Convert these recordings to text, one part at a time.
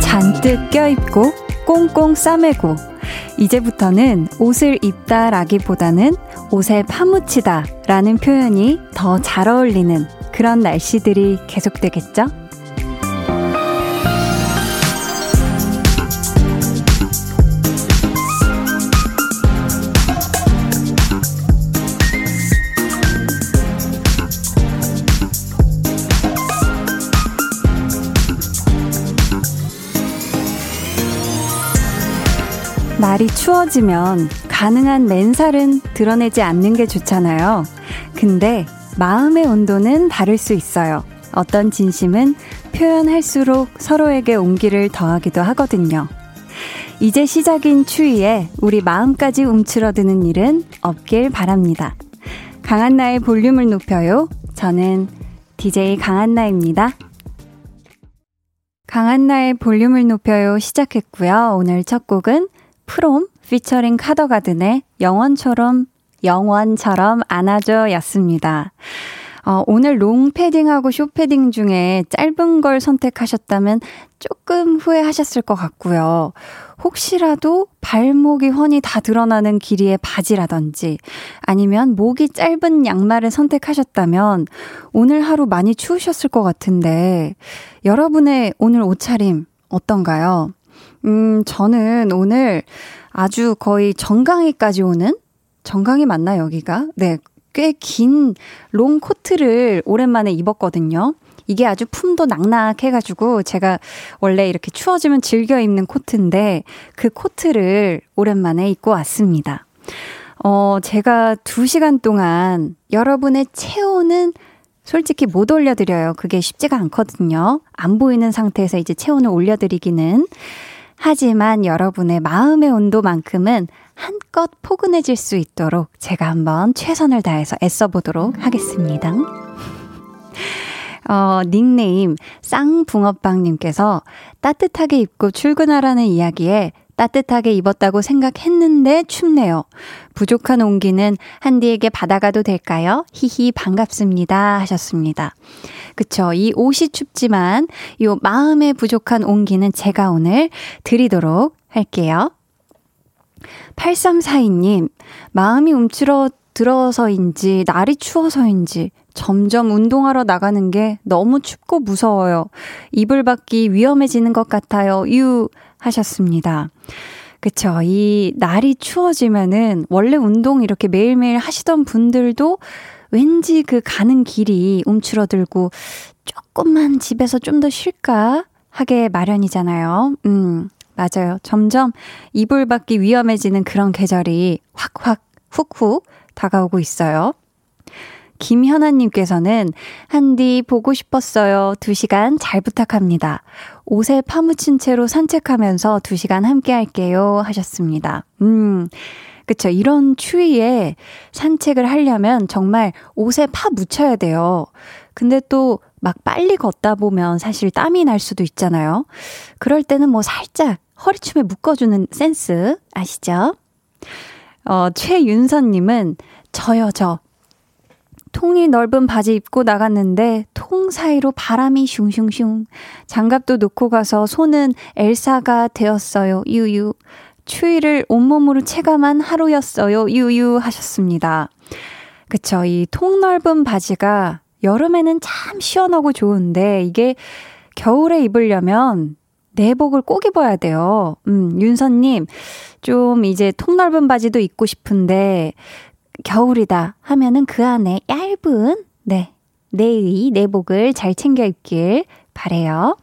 잔뜩 껴입고 꽁꽁 싸매고 이제부터는 옷을 입다라기보다는 옷에 파묻히다 라는 표현이 더 잘 어울리는 그런 날씨들이 계속되겠죠? 날이 추워지면 가능한 맨살은 드러내지 않는 게 좋잖아요. 근데 마음의 온도는 다를 수 있어요. 어떤 진심은 표현할수록 서로에게 온기를 더하기도 하거든요. 이제 시작인 추위에 우리 마음까지 움츠러드는 일은 없길 바랍니다. 강한나의 볼륨을 높여요. 저는 DJ 강한나입니다. 강한나의 볼륨을 높여요 시작했고요. 오늘 첫 곡은 프롬 피처링 카더가든의 영원처럼 영원처럼 안아줘 였습니다. 어, 오늘 롱 패딩하고 숏 패딩 중에 짧은 걸 선택하셨다면 조금 후회하셨을 것 같고요. 혹시라도 발목이 훤히 다 드러나는 길이의 바지라든지 아니면 목이 짧은 양말을 선택하셨다면 오늘 하루 많이 추우셨을 것 같은데 여러분의 오늘 옷차림 어떤가요? 음, 저는 오늘 아주 거의 정강이까지 오는? 정강이 맞나, 여기가? 네. 꽤 긴 롱 코트를 오랜만에 입었거든요. 이게 아주 품도 낙낙해가지고 제가 원래 이렇게 추워지면 즐겨 입는 코트인데 그 코트를 오랜만에 입고 왔습니다. 어, 제가 두 시간 동안 여러분의 체온은 솔직히 못 올려드려요. 그게 쉽지가 않거든요. 안 보이는 상태에서 이제 체온을 올려드리기는. 하지만 여러분의 마음의 온도만큼은 한껏 포근해질 수 있도록 제가 한번 최선을 다해서 애써 보도록 하겠습니다. 어, 닉네임 쌍붕어빵님께서 따뜻하게 입고 출근하라는 이야기에 따뜻하게 입었다고 생각했는데 춥네요. 부족한 온기는 한디에게 받아가도 될까요? 히히 반갑습니다 하셨습니다. 그쵸. 이 옷이 춥지만 요 마음에 부족한 온기는 제가 오늘 드리도록 할게요. 8342님, 마음이 움츠러 들어서인지, 날이 추워서인지, 점점 운동하러 나가는 게 너무 춥고 무서워요. 이불 밖이 위험해지는 것 같아요. 유 하셨습니다. 그쵸. 이 날이 추워지면은 원래 운동 이렇게 매일매일 하시던 분들도 왠지 그 가는 길이 움츠러들고 조금만 집에서 좀 더 쉴까 하게 마련이잖아요. 음, 맞아요. 점점 이불 밖이 위험해지는 그런 계절이 확확 훅훅 다가오고 있어요. 김현아님께서는 한디 보고 싶었어요. 두 시간 잘 부탁합니다. 옷에 파묻힌 채로 산책하면서 두 시간 함께 할게요. 하셨습니다. 음. 그쵸. 이런 추위에 산책을 하려면 정말 옷에 파 묻혀야 돼요. 근데 또 막 빨리 걷다 보면 사실 땀이 날 수도 있잖아요. 그럴 때는 뭐 살짝 허리춤에 묶어주는 센스 아시죠? 어, 최윤선님은 저요, 저. 통이 넓은 바지 입고 나갔는데 통 사이로 바람이 슝슝슝. 장갑도 놓고 가서 손은 엘사가 되었어요. 유유. 추위를 온몸으로 체감한 하루였어요. 유유 하셨습니다. 그쵸. 이 통 넓은 바지가 여름에는 참 시원하고 좋은데 이게 겨울에 입으려면 내복을 꼭 입어야 돼요. 음, 윤선님, 좀 이제 통 넓은 바지도 입고 싶은데, 겨울이다 하면은 그 안에 얇은, 네, 내의 내복을 잘 챙겨 입길 바래요.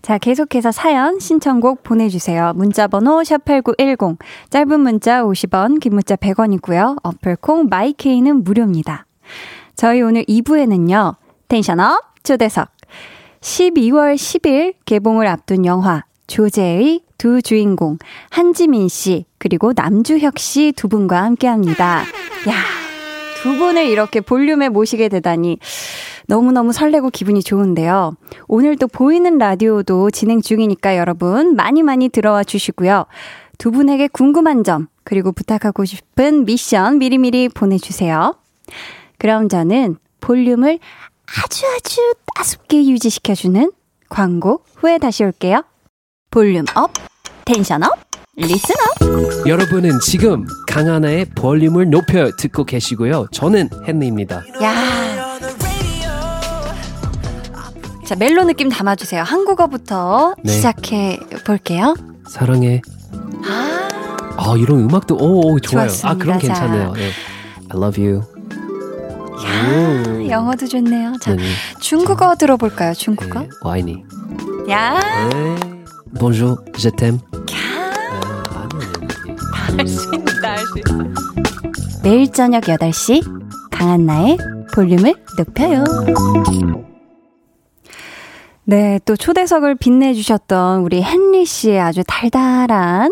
자, 계속해서 사연, 신청곡 보내주세요. 문자번호 샵8910, 짧은 문자 50원, 긴 문자 100원이고요. 어플콩 마이케이는 무료입니다. 저희 오늘 2부에는요, 텐션업 초대석, 12월 10일 개봉을 앞둔 영화, 조제의 두 주인공, 한지민 씨, 그리고 남주혁 씨 두 분과 함께 합니다. 야, 두 분을 이렇게 볼륨에 모시게 되다니, 너무너무 설레고 기분이 좋은데요. 오늘도 보이는 라디오도 진행 중이니까 여러분 많이 많이 들어와 주시고요. 두 분에게 궁금한 점, 그리고 부탁하고 싶은 미션 미리미리 보내주세요. 그럼 저는 볼륨을 아주 아주 따숩게 유지시켜주는 광고 후에 다시 올게요. volume up, tension up, listen up. 여러분은 지금 강한나의 볼륨을 높여 듣고 계시고요. 저는 헨리입니다. 야. 자, 멜로 느낌 담아주세요. 한국어부터 네. 시작해 볼게요. 사랑해. 아, 아 이런 음악도 오, 오 좋아요. 좋았습니다. 아 그럼 괜찮네요. 네. I love you. 야, 영어도 좋네요. 자, 네. 중국어 들어볼까요? 중국어? 네. 我爱你. 야. 네. Bonjour, je t'aime. 매일 저녁 8시 강한나의 볼륨을 높여요. 네, 또 초대석을 빛내주셨던 우리 헨리 씨의 아주 달달한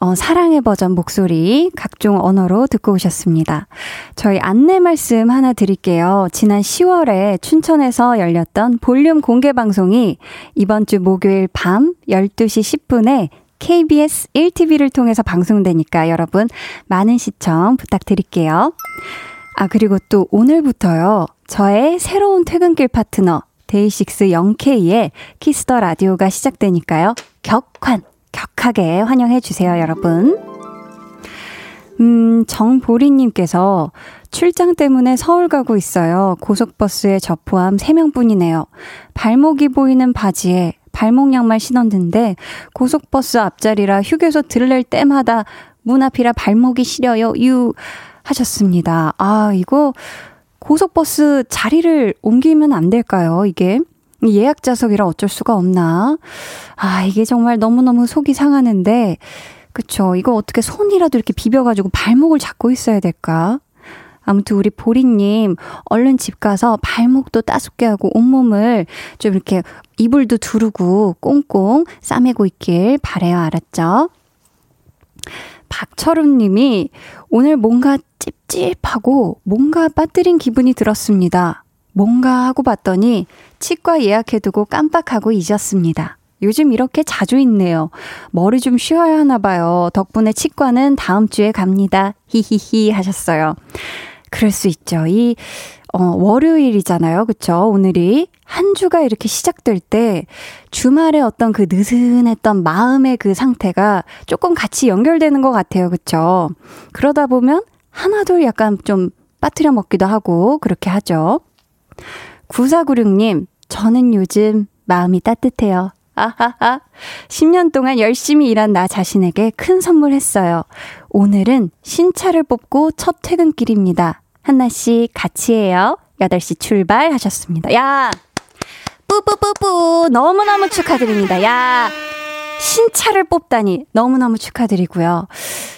어, 사랑의 버전 목소리 각종 언어로 듣고 오셨습니다. 저희 안내 말씀 하나 드릴게요. 지난 10월에 춘천에서 열렸던 볼륨 공개 방송이 이번 주 목요일 밤 12시 10분에 KBS 1TV를 통해서 방송되니까 여러분 많은 시청 부탁드릴게요. 아, 그리고 또 오늘부터요. 저의 새로운 퇴근길 파트너 데이식스 영케이의 키스 더 라디오가 시작되니까요. 격환, 격하게 환영해 주세요, 여러분. 음, 정보리님께서 출장 때문에 서울 가고 있어요. 고속버스에 저 포함 3명 뿐이네요. 발목이 보이는 바지에 발목 양말 신었는데 고속버스 앞자리라 휴게소 들릴 때마다 문 앞이라 발목이 시려요. 유 하셨습니다. 아, 이거 고속버스 자리를 옮기면 안 될까요? 이게 예약 좌석이라 어쩔 수가 없나? 아, 이게 정말 너무너무 속이 상하는데, 그쵸. 이거 어떻게 손이라도 이렇게 비벼가지고 발목을 잡고 있어야 될까? 아무튼 우리 보리님, 얼른 집 가서 발목도 따숩게 하고 온몸을 좀 이렇게 이불도 두르고 꽁꽁 싸매고 있길 바래요. 알았죠? 박철훈 님이 오늘 뭔가 찝찝하고 뭔가 빠뜨린 기분이 들었습니다. 뭔가 하고 봤더니 치과 예약해두고 깜빡하고 잊었습니다. 요즘 이렇게 자주 있네요. 머리 좀 쉬어야 하나 봐요. 덕분에 치과는 다음 주에 갑니다. 히히히 하셨어요. 그럴 수 있죠. 이, 어, 월요일이잖아요. 그쵸? 오늘이. 한 주가 이렇게 시작될 때 주말에 어떤 그 느슨했던 마음의 그 상태가 조금 같이 연결되는 것 같아요. 그쵸? 그러다 보면 하나둘 약간 좀 빠뜨려 먹기도 하고 그렇게 하죠. 9496님, 저는 요즘 마음이 따뜻해요. 아하하. 10년 동안 열심히 일한 나 자신에게 큰 선물 했어요. 오늘은 신차를 뽑고 첫 퇴근길입니다. 한나씨 같이 해요. 8시 출발 하셨습니다. 야! 뿌뿌뿌뿌 너무너무 축하드립니다. 야 신차를 뽑다니 너무너무 축하드리고요.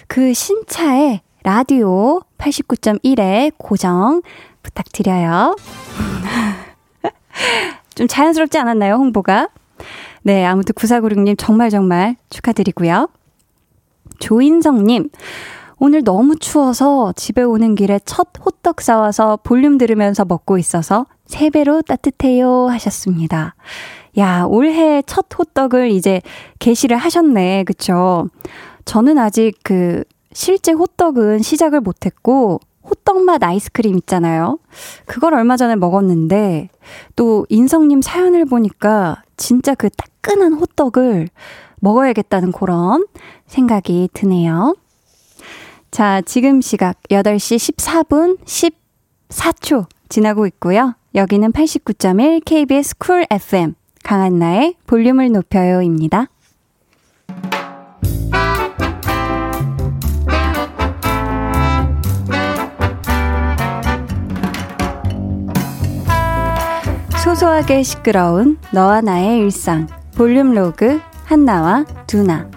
그 신차에 라디오 89.1에 고정 부탁드려요. 좀 자연스럽지 않았나요, 홍보가? 네, 아무튼 9496님 정말 정말 축하드리고요. 조인성님, 오늘 너무 추워서 집에 오는 길에 첫 호떡 사와서 볼륨 들으면서 먹고 있어서 3배로 따뜻해요 하셨습니다. 야, 올해 첫 호떡을 이제 게시를 하셨네. 그쵸? 저는 아직 그 실제 호떡은 시작을 못 했고, 호떡 맛 아이스크림 있잖아요. 그걸 얼마 전에 먹었는데, 또 인성님 사연을 보니까 진짜 그 따끈한 호떡을 먹어야겠다는 그런 생각이 드네요. 자, 지금 시각 8시 14분 14초 지나고 있고요. 여기는 89.1 KBS 쿨 FM 강한나의 볼륨을 높여요입니다. 소소하게 시끄러운 너와 나의 일상 볼륨 로그 한나와 두나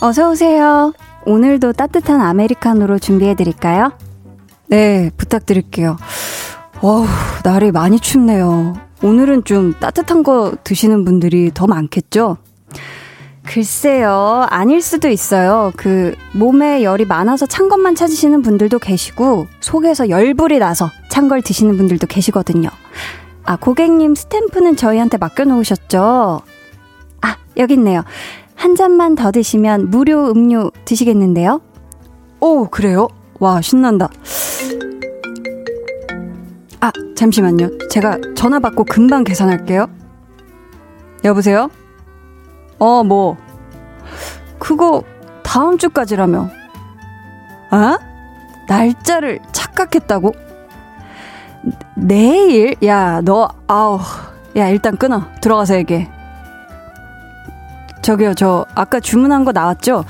어서오세요. 오늘도 따뜻한 아메리카노로 준비해드릴까요? 네, 부탁드릴게요. 어우, 날이 많이 춥네요. 오늘은 좀 따뜻한 거 드시는 분들이 더 많겠죠? 글쎄요, 아닐 수도 있어요. 그, 몸에 열이 많아서 찬 것만 찾으시는 분들도 계시고, 속에서 열불이 나서 찬 걸 드시는 분들도 계시거든요. 아, 고객님 스탬프는 저희한테 맡겨놓으셨죠? 아, 여기 있네요. 한 잔만 더 드시면 무료 음료 드시겠는데요? 오, 그래요? 와, 신난다. 아, 잠시만요. 제가 전화 받고 금방 계산할게요. 여보세요? 어, 뭐. 그거 다음 주까지라며. 아? 날짜를 착각했다고? 내일? 야, 너, 아우. 야, 일단 끊어. 들어가서 얘기해. 저기요, 저, 아까 주문한 거 나왔죠?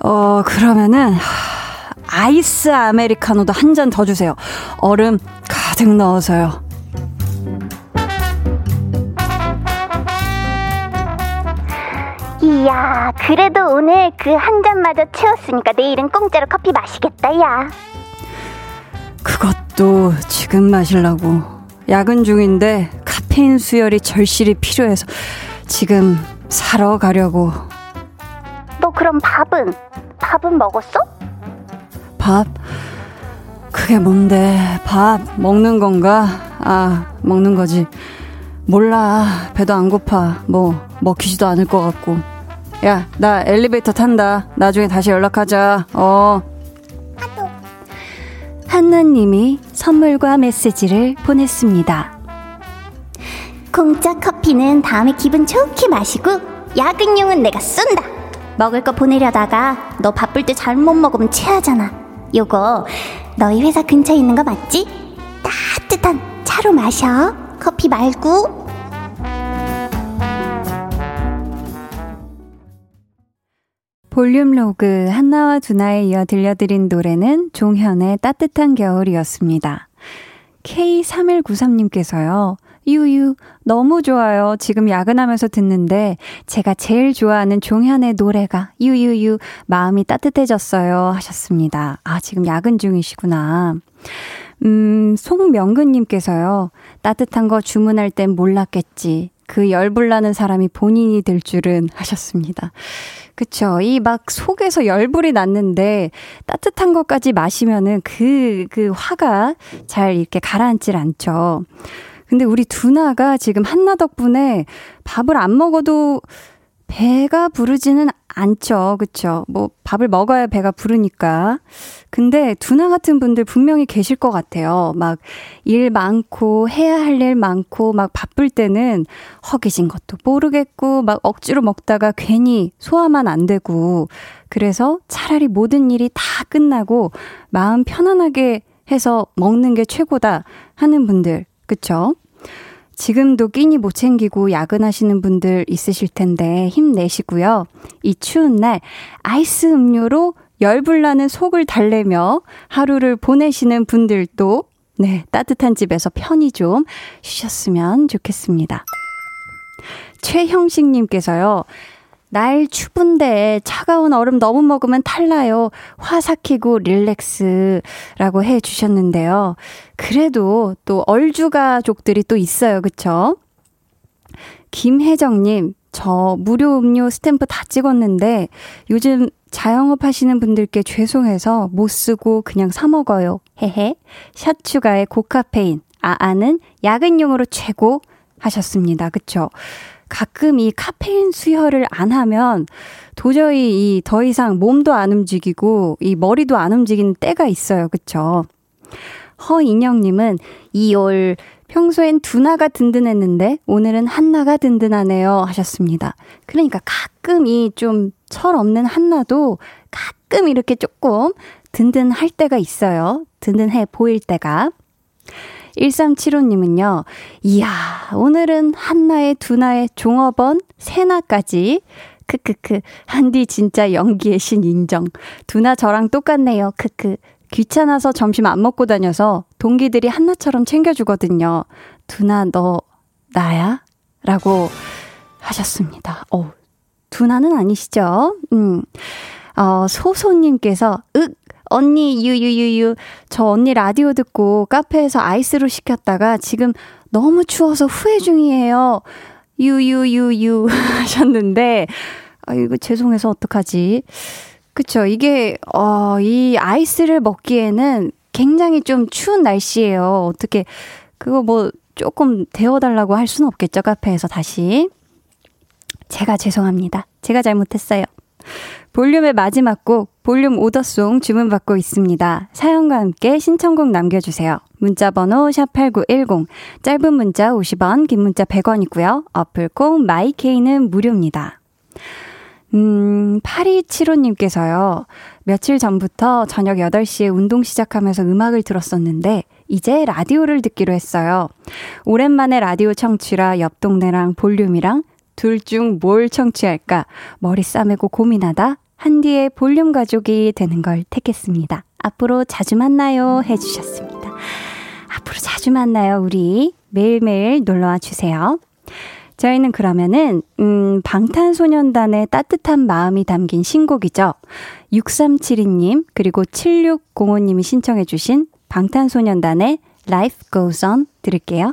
어, 그러면은, 아이스 아메리카노도 한 잔 더 주세요. 얼음 가득 넣어서요. 이야, 그래도 오늘 그 한 잔마저 채웠으니까 내일은 공짜로 커피 마시겠다, 야. 그것도 지금 마시려고. 야근 중인데 카페인 수혈이 절실히 필요해서 지금 사러 가려고. 너 그럼 밥은? 밥은 먹었어? 밥? 그게 뭔데? 밥 먹는 건가? 아, 먹는 거지. 몰라. 배도 안 고파. 뭐, 먹히지도 않을 것 같고. 야, 나 엘리베이터 탄다. 나중에 다시 연락하자. 어. 한나님이 선물과 메시지를 보냈습니다. 공짜 커피는 다음에 기분 좋게 마시고 야근용은 내가 쏜다. 먹을 거 보내려다가 너 바쁠 때 잘못 먹으면 체하잖아. 요거 너희 회사 근처에 있는 거 맞지? 따뜻한 차로 마셔. 커피 말고. 볼륨 로그 한나와 두나에 이어 들려드린 노래는 종현의 따뜻한 겨울이었습니다. K3193님께서요. 유유, 너무 좋아요. 지금 야근하면서 듣는데 제가 제일 좋아하는 종현의 노래가 유유유 마음이 따뜻해졌어요 하셨습니다. 아, 지금 야근 중이시구나. 음, 송명근님께서요. 따뜻한 거 주문할 땐 몰랐겠지. 그 열불나는 사람이 본인이 될 줄은 하셨습니다. 그쵸. 이 막 속에서 열불이 났는데 따뜻한 것까지 마시면은 그, 그 화가 잘 이렇게 가라앉질 않죠. 근데 우리 두나가 지금 한나 덕분에 밥을 안 먹어도 배가 부르지는 않죠. 그쵸? 뭐, 밥을 먹어야 배가 부르니까. 근데 두나 같은 분들 분명히 계실 것 같아요. 막, 일 많고, 해야 할 일 많고, 막 바쁠 때는 허기진 것도 모르겠고, 막 억지로 먹다가 괜히 소화만 안 되고, 그래서 차라리 모든 일이 다 끝나고, 마음 편안하게 해서 먹는 게 최고다 하는 분들, 그쵸? 지금도 끼니 못 챙기고 야근하시는 분들 있으실 텐데 힘내시고요. 이 추운 날 아이스 음료로 열불나는 속을 달래며 하루를 보내시는 분들도 네, 따뜻한 집에서 편히 좀 쉬셨으면 좋겠습니다. 최형식님께서요. 날 추운데 차가운 얼음 너무 먹으면 탈나요. 화 삭히고 릴렉스라고 해 주셨는데요. 그래도 또 얼주가족들이 또 있어요. 그쵸? 김혜정님, 저 무료 음료 스탬프 다 찍었는데 요즘 자영업 하시는 분들께 죄송해서 못 쓰고 그냥 사 먹어요. 헤헤. 샷 추가의 고카페인. 아아는 야근용으로 최고 하셨습니다. 그쵸? 가끔 이 카페인 수혈을 안 하면 도저히 이 더 이상 몸도 안 움직이고 이 머리도 안 움직이는 때가 있어요. 그쵸? 허인영님은 이올 평소엔 두나가 든든했는데 오늘은 한나가 든든하네요 하셨습니다. 그러니까 가끔 이 좀 철없는 한나도 가끔 이렇게 조금 든든할 때가 있어요. 든든해 보일 때가. 1375님은요, 이야, 오늘은 한나의, 두나의, 종업원, 세나까지. 크크크, 한디 진짜 연기의 신 인정. 두나 저랑 똑같네요. 크크. 귀찮아서 점심 안 먹고 다녀서 동기들이 한나처럼 챙겨주거든요. 두나, 너, 나야? 라고 하셨습니다. 어, 두나는 아니시죠? 음. 어, 소소님께서, 윽, 언니 유유유유 저 언니 라디오 듣고 카페에서 아이스로 시켰다가 지금 너무 추워서 후회 중이에요. 유유유유 하셨는데, 아, 이거 죄송해서 어떡하지? 그쵸. 이게, 어, 이 아이스를 먹기에는 굉장히 좀 추운 날씨예요. 어떻게, 그거 뭐 조금 데워달라고 할 수는 없겠죠. 카페에서 다시. 제가 죄송합니다. 제가 잘못했어요. 볼륨의 마지막 곡, 볼륨 오더송 주문받고 있습니다. 사연과 함께 신청곡 남겨주세요. 문자번호 샵8910, 짧은 문자 50원, 긴 문자 100원이고요. 어플콩 마이케이는 무료입니다. 음, 8275님께서요. 며칠 전부터 저녁 8시에 운동 시작하면서 음악을 들었었는데, 이제 라디오를 듣기로 했어요. 오랜만에 라디오 청취라 옆 동네랑 볼륨이랑 둘 중 뭘 청취할까 머리 싸매고 고민하다 한디의 볼륨 가족이 되는 걸 택했습니다. 앞으로 자주 만나요 해주셨습니다. 앞으로 자주 만나요 우리 매일매일 놀러와 주세요. 저희는 그러면은 음, 방탄소년단의 따뜻한 마음이 담긴 신곡이죠. 6372님 그리고 7605님이 신청해 주신 방탄소년단의 Life Goes On 들을게요.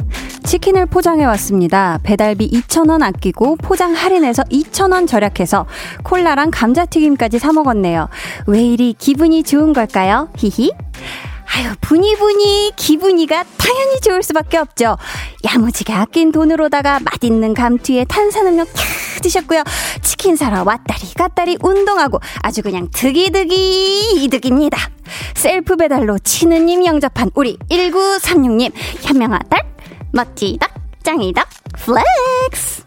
치킨을 포장해 왔습니다. 배달비 2,000원 아끼고 포장 할인해서 2,000원 절약해서 콜라랑 감자튀김까지 사 먹었네요. 왜 이리 기분이 좋은 걸까요? 히히. 아유, 분이분이, 기분이가 당연히 좋을 수밖에 없죠. 야무지게 아낀 돈으로다가 맛있는 감튀에 탄산음료 캬 드셨고요. 치킨 사러 왔다리 갔다리 운동하고 아주 그냥 득이득이 이득입니다. 셀프 배달로 치느님 영접한 우리 1936님, 현명하다, 멋지다, 짱이다, flex!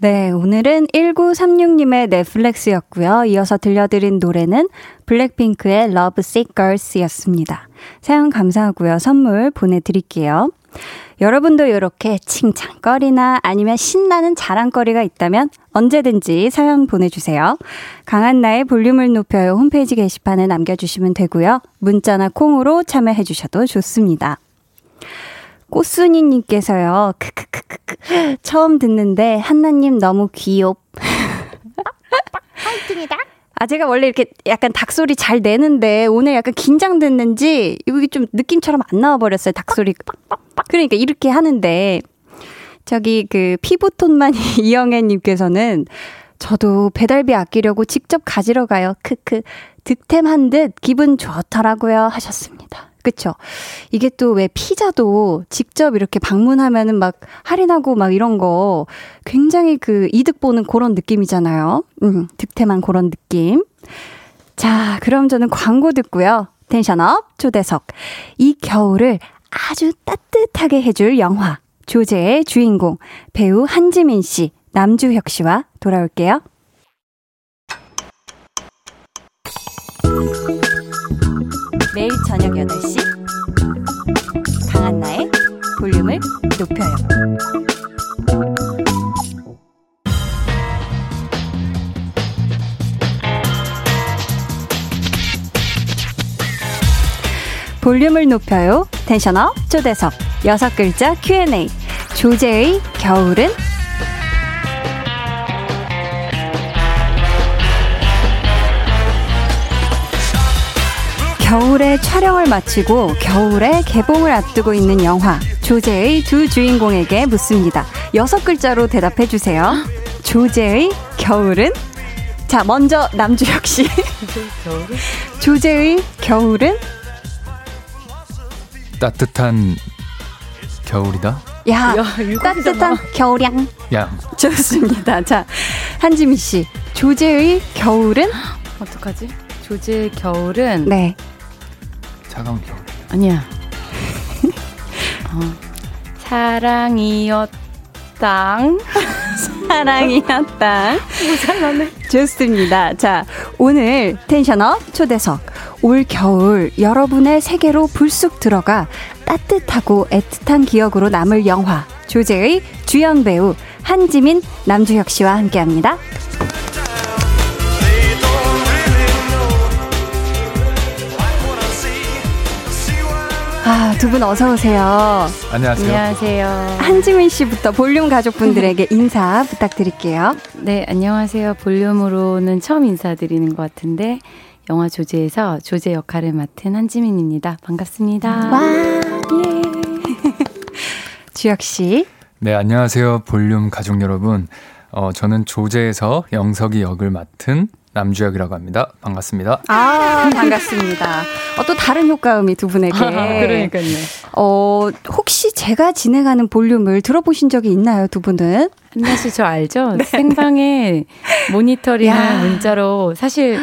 네, 오늘은 1936님의 flex였고요. 이어서 들려드린 노래는 블랙핑크의 Lovesick Girls 였습니다. 사연 감사하고요. 선물 보내드릴게요. 여러분도 이렇게 칭찬거리나 아니면 신나는 자랑거리가 있다면 언제든지 사연 보내주세요. 강한나의 볼륨을 높여요 홈페이지 게시판에 남겨주시면 되고요. 문자나 콩으로 참여해주셔도 좋습니다. 꽃순이님께서요, 크크크크크. 처음 듣는데, 한나님 너무 귀엽. 화이팅이다. 아, 제가 원래 이렇게 약간 닭소리 잘 내는데, 오늘 약간 긴장됐는지, 이게 좀 느낌처럼 안 나와버렸어요, 닭소리. 그러니까 이렇게 하는데, 저기 그 피부톤만 이영애님께서는, 저도 배달비 아끼려고 직접 가지러 가요. 크크. 득템한 듯 기분 좋더라고요. 하셨습니다. 그쵸? 이게 또 왜 피자도 직접 이렇게 방문하면은 막 할인하고 막 이런 거 굉장히 그 이득 보는 그런 느낌이잖아요. 음, 득템한 그런 느낌. 자, 그럼 저는 광고 듣고요. 텐션업 초대석. 이 겨울을 아주 따뜻하게 해줄 영화. 조제의 주인공. 배우 한지민 씨, 남주혁 씨와 돌아올게요. 매일 저녁 8시 강한나의 볼륨을 높여요. 볼륨을 높여요. 텐션업 초대석 여섯 글자 Q&A 조제의 겨울은 겨울에 촬영을 마치고 겨울에 개봉을 앞두고 있는 영화 조제의 두 주인공에게 묻습니다. 여섯 글자로 대답해 주세요. 조제의 겨울은 자 먼저 남주혁 씨. 조제의 겨울은 따뜻한 겨울이다. 야, 야 따뜻한 겨울양. 야. 좋습니다. 자 한지미 씨. 조제의 겨울은 어떡하지? 조제의 겨울은 네. 차가운 겨울. 아니야. 어, 사랑이었 땅. 사랑이었다. 모자라네. 좋습니다. 자, 오늘 텐션업 초대석. 올 겨울 여러분의 세계로 불쑥 들어가 따뜻하고 애틋한 기억으로 남을 영화 조제의 주연 배우 한지민 남주혁 씨와 함께 합니다. 아, 두 분 어서 오세요. 안녕하세요. 안녕하세요. 한지민 씨부터 볼륨 가족분들에게 인사 부탁드릴게요. 네, 안녕하세요. 볼륨으로는 처음 인사드리는 것 같은데 영화 조제에서 조제 역할을 맡은 한지민입니다. 반갑습니다. 와. 예. 주혁 씨. 네, 안녕하세요. 볼륨 가족 여러분. 어, 저는 조제에서 영석이 역을 맡은 남주혁이라고 합니다. 반갑습니다. 아, 반갑습니다. 어, 또 다른 효과음이 두 분에게. 아, 그러니까요. 어, 혹시 제가 진행하는 볼륨을 들어보신 적이 있나요, 두 분은? 한나 씨 저 알죠? 네. 생방에 모니터링을 문자로 사실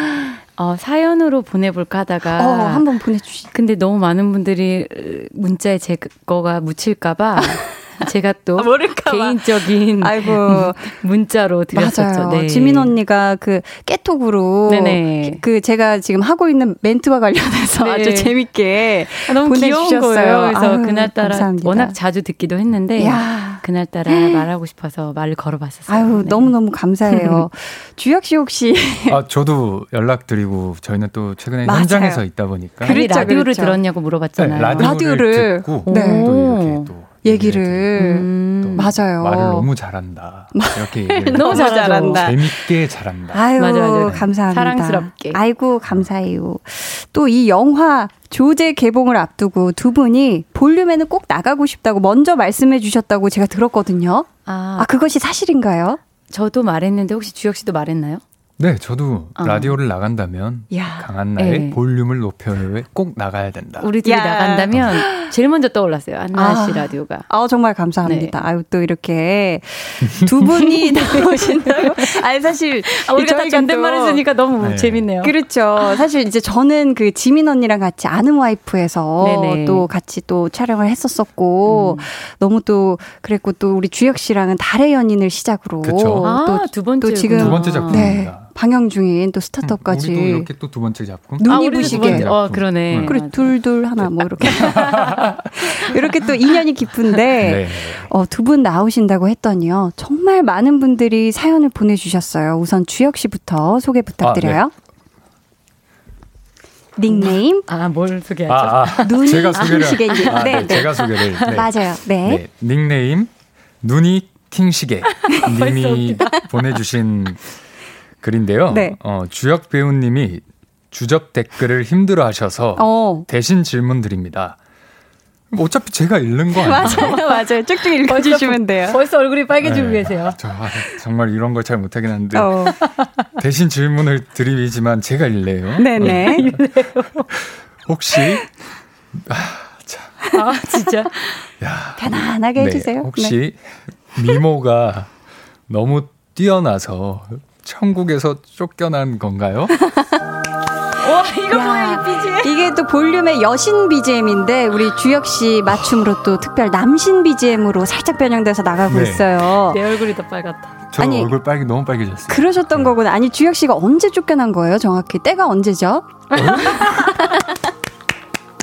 어, 사연으로 보내볼까 하다가. 어, 한번 보내주시. 근데 너무 많은 분들이 문자에 제 거가 묻힐까봐. 제가 또 아, 개인적인 아이고 문자로 드렸었죠. 맞아요. 네. 지민 언니가 그 깨톡으로 네네. 그 제가 지금 하고 있는 멘트와 관련해서 네. 아주 재밌게 아, 너무 보내주셨어요. 귀여운 거예요. 그래서 아유, 그날따라 감사합니다. 워낙 자주 듣기도 했는데 야. 그날따라 말하고 싶어서 말을 걸어봤었어요. 아유 네. 너무 너무 감사해요. 주혁 씨 혹시 아 저도 연락드리고 저희는 또 최근에 맞아요. 현장에서 있다 보니까 그렇죠, 라디오를 그렇죠. 들었냐고 물어봤잖아요. 네, 라디오를, 라디오를 듣고 네. 또 이렇게 또 얘기를 음. 맞아요. 말을 너무 잘한다. 이렇게 얘기를 너무 잘한다. 재밌게 잘한다. 아유 맞아, 맞아. 감사합니다. 사랑스럽게. 아이고 감사해요. 또 이 영화 조제 개봉을 앞두고 두 분이 볼륨에는 꼭 나가고 싶다고 먼저 말씀해 주셨다고 제가 들었거든요. 아, 아 그것이 사실인가요? 저도 말했는데 혹시 주혁 씨도 말했나요? 네, 저도 어. 라디오를 나간다면 야. 강한나의 네. 볼륨을 높여요에 꼭 나가야 된다. 우리 둘이 야. 나간다면 제일 먼저 떠올랐어요. 한나 씨 아. 라디오가. 아, 정말 감사합니다. 네. 아유, 또 이렇게 두 분이 나오신다고. 아니, 사실. 아, 우리가 다 존댓말 했으니까 너무 네. 재밌네요. 그렇죠. 사실 이제 저는 그 지민 언니랑 같이 아는 와이프에서 네네. 또 같이 또 촬영을 했었었고, 음. 너무 또 그랬고 또 우리 주혁 씨랑은 달의 연인을 시작으로. 그쵸. 아, 두 번째. 또 지금. 두 번째 작품입니다. 네. 방영 중인 또 스타트업까지. 우리도 이렇게 또 두 번째 작품. 눈이 아, 부시게. 어, 그러네. 응. 그래 둘둘 하나 뭐 이렇게. 이렇게 또 인연이 깊은데 네. 어, 두 분 나오신다고 했더니요. 정말 많은 분들이 사연을 보내주셨어요. 우선 주혁 씨부터 소개 부탁드려요. 아, 네. 닉네임. 아, 뭘 소개하죠? 아, 아, 눈이 제가 소개를. 아, 네, 네, 제가 소개를. 네. 맞아요. 네. 네. 닉네임 눈이 킹시계 님이 보내주신 글인데요. 네. 어, 주혁 배우님이 주접 댓글을 힘들어 하셔서 어. 대신 질문 드립니다. 어차피 제가 읽는 거 아니에요? 맞아요, 맞아요. 쭉쭉 읽어주시면 돼요. 벌써 얼굴이 빨개지고 네. 계세요. 저, 아, 정말 이런 걸 잘 못하긴 하는데 어. 대신 질문을 드리지만 제가 읽래요. 네네. 네. 혹시 아, 참. 아 진짜. 야, 편안하게 네, 해주세요. 혹시 네. 미모가 너무 뛰어나서 천국에서 쫓겨난 건가요? 와 이거 뭐야 이 BGM 이게 또 볼륨의 여신 BGM인데 우리 주혁 씨 맞춤으로 또 특별 남신 BGM으로 살짝 변형돼서 나가고 네. 있어요. 내 얼굴이 더 빨갛다. 저 아니, 얼굴 빨개 너무 빨개졌어요. 그러셨던 네. 거구나. 아니 주혁 씨가 언제 쫓겨난 거예요? 정확히 때가 언제죠?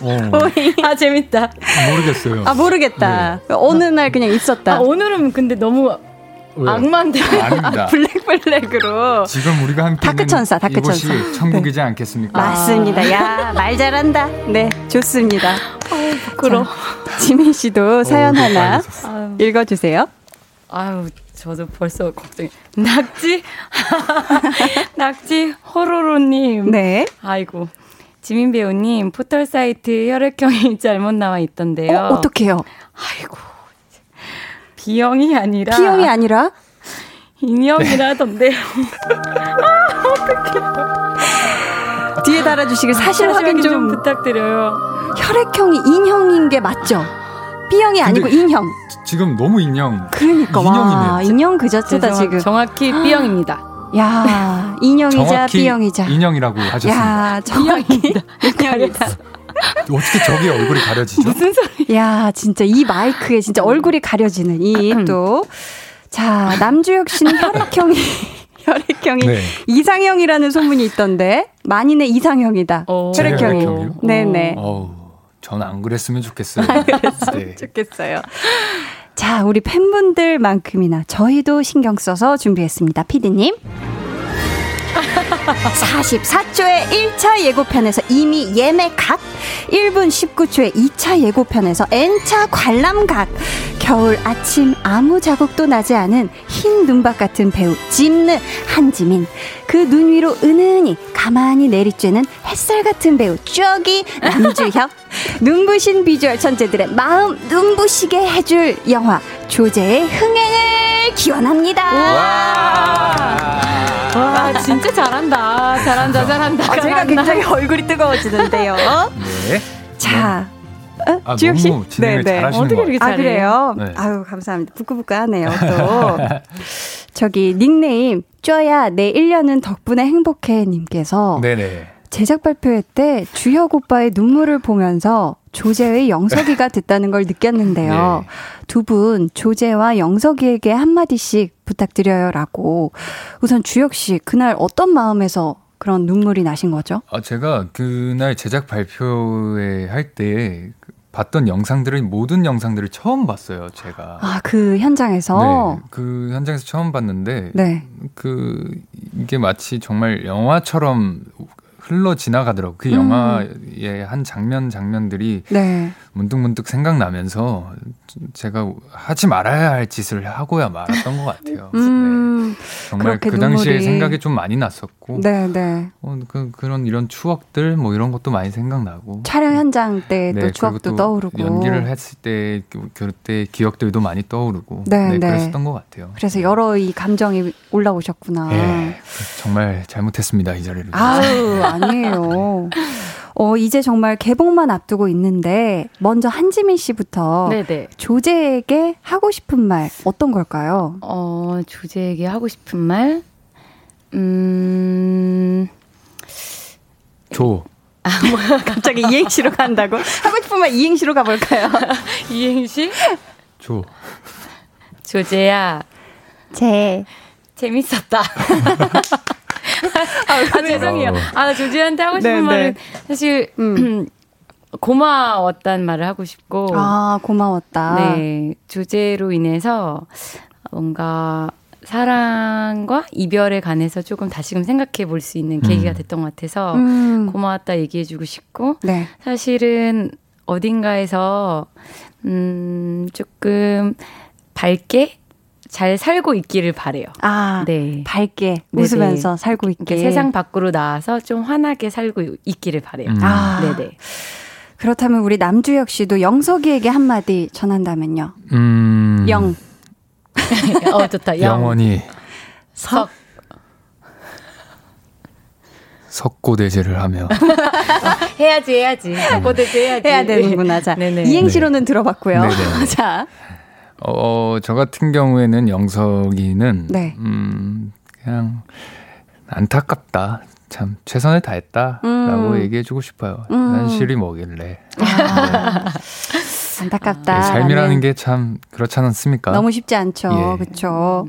어? 아 재밌다. 모르겠어요. 아 모르겠다. 네. 어느 날 그냥 있었다. 아, 오늘은 근데 너무 악마인데 아닙니다. 블랙블랙으로 지금 우리가 함께 다크천사, 다크천사. 이곳이 천국이지 네. 않겠습니까? 맞습니다. 야, 말 잘한다. 네, 좋습니다. 어, 부끄러. 지민 씨도 사연 오, 하나 읽어 주세요. 아유, 저도 벌써 걱정이. 낙지? 낙지 호로로님. 네. 아이고. 지민 배우님, 포털 사이트 혈액형이 잘못 나와 있던데요. 어, 어떡해요? 아이고. B형이 아니라 B형이 아니라 인형이라던데요. 아, 어떡해. 뒤에 달아주시길 사실, 사실 확인 좀, 좀, 부탁드려요. 혈액형이 인형인 게 맞죠? B형이 아니고 인형. 지금 너무 인형. 그러니까 인형이네요. 와, 인형 그 자체다 지금. 정확히 B형입니다. 야, 인형이자 B형이자. 인형이라고 하셨습니다. 야, 정확히 인형이다. 어떻게 저기 얼굴이 가려지죠? 무슨 소리? 야, 진짜 이 마이크에 진짜 얼굴이 가려지는 이 또. 자, 남주혁 씨는 혈액형이 혈액형이 네. 이상형이라는 소문이 있던데 만인의 이상형이다. 오. 혈액형이. 네네. 저는 안 그랬으면 좋겠어요. 안 그랬으면 네. 좋겠어요. 자, 우리 팬분들만큼이나 저희도 신경 써서 준비했습니다. 피디님. 44초의 1차 예고편에서 이미 예매 각, 1분 19초의 2차 예고편에서 N차 관람 각, 겨울 아침 아무 자국도 나지 않은 흰 눈밭 같은 배우 짐느 한지민, 그 눈 위로 은은히 가만히 내리쬐는 햇살 같은 배우 쪼기 남주혁, 눈부신 비주얼 천재들의 마음 눈부시게 해줄 영화 조제의 흥행을 기원합니다. 와, 진짜 잘한다. 잘한다, 잘한다. 아, 제가 굉장히 얼굴이 뜨거워지는데요. 네. 자. 어? 아, 주혁 씨? 네, 네. 어떻게 이렇게 잘해요? 아, 그래요? 네. 아유, 감사합니다. 부끄부끄하네요, 또. 저기, 닉네임, 쪼야, 내 1년은 덕분에 행복해 님께서. 네네. 제작 발표회 때 주혁 오빠의 눈물을 보면서 조제의 영석이가 됐다는 걸 느꼈는데요. 네. 두분 조제와 영석이에게 한마디씩 부탁드려요라고. 우선 주혁 씨 그날 어떤 마음에서 그런 눈물이 나신 거죠? 아, 제가 그날 제작 발표회 할 때 봤던 영상들을 모든 영상들을 처음 봤어요, 제가. 아, 그 현장에서? 네, 그 현장에서 처음 봤는데 네. 그 이게 마치 정말 영화처럼 흘러 지나가더라고. 그 음. 영화의 한 장면 장면들이 네. 문득문득 생각나면서 제가 하지 말아야 할 짓을 하고야 말았던 것 같아요. 음. 네. 정말 그 당시에 생각이 좀 많이 났었고, 네, 네. 어, 그, 그런 이런 추억들 뭐 이런 것도 많이 생각나고 촬영 현장 때또 네, 추억도 또 떠오르고 연기를 했을 때 그, 그때 기억들도 많이 떠오르고 네, 네, 네. 그랬었던 것 같아요. 그래서 여러 이 감정이 올라오셨구나. 네, 정말 잘못했습니다 이 자리를. 아유 아니에요. 어, 이제 정말 개봉만 앞두고 있는데, 먼저 한지민 씨부터 네네. 조제에게 하고 싶은 말 어떤 걸까요? 어, 조제에게 하고 싶은 말? 음. 조. 아, 뭐, 갑자기 이행시로 간다고? 하고 싶은 말 이행시로 가볼까요? 이행시? 조. 조제야. 제. 재밌었다. 아, 아, 죄송해요. 어. 아, 조지한테 하고 싶은 네네. 말은 사실, 음. 고마웠단 말을 하고 싶고. 아, 고마웠다. 네. 주제로 인해서 뭔가 사랑과 이별에 관해서 조금 다시금 생각해 볼 수 있는 계기가 음. 됐던 것 같아서 음. 고마웠다 얘기해 주고 싶고. 네. 사실은 어딘가에서, 음, 조금 밝게 잘 살고 있기를 바래요. 아, 네. 밝게 웃으면서 네네. 살고 있게 그러니까 세상 밖으로 나와서 좀 환하게 살고 있기를 바래요. 음. 아, 네네. 그렇다면 우리 남주혁 씨도 영석이에게 한마디 전한다면요. 음. 영. 어 좋다. 영. 영원히 석. 석고대제를 하며 해야지 해야지 석고대제 해야지 해야 되는구나 자 네네. 이행시로는 네. 들어봤고요 네네. 자 어, 저 같은 경우에는 영석이는 네. 음, 그냥 안타깝다. 참 최선을 다했다라고 음. 얘기해주고 싶어요. 음. 현실이 뭐길래. 아. 네. 안타깝다. 네, 삶이라는 게 참 그렇지 않습니까? 너무 쉽지 않죠. 예. 그렇죠.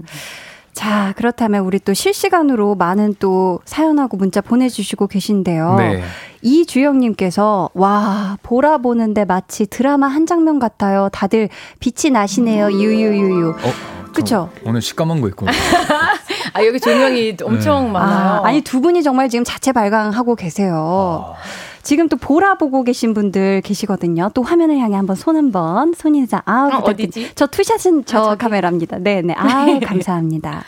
자, 그렇다면 우리 또 실시간으로 많은 또 사연하고 문자 보내주시고 계신데요. 네. 이주영님께서, 와, 보라 보는데 마치 드라마 한 장면 같아요. 다들 빛이 나시네요. 유유유유. 어, 그쵸? 오늘 시꺼먼 거 있고. 아, 여기 조명이 엄청 네. 많아요. 아, 니두 분이 정말 지금 자체 발광하고 계세요. 아. 지금 또 보라 보고 계신 분들 계시거든요. 또 화면을 향해 한번 손 한번 손 인사. 아, 어, 어디지? 저 투샷은 저 아, 카메라입니다. 네, 네. 아, 감사합니다. 와,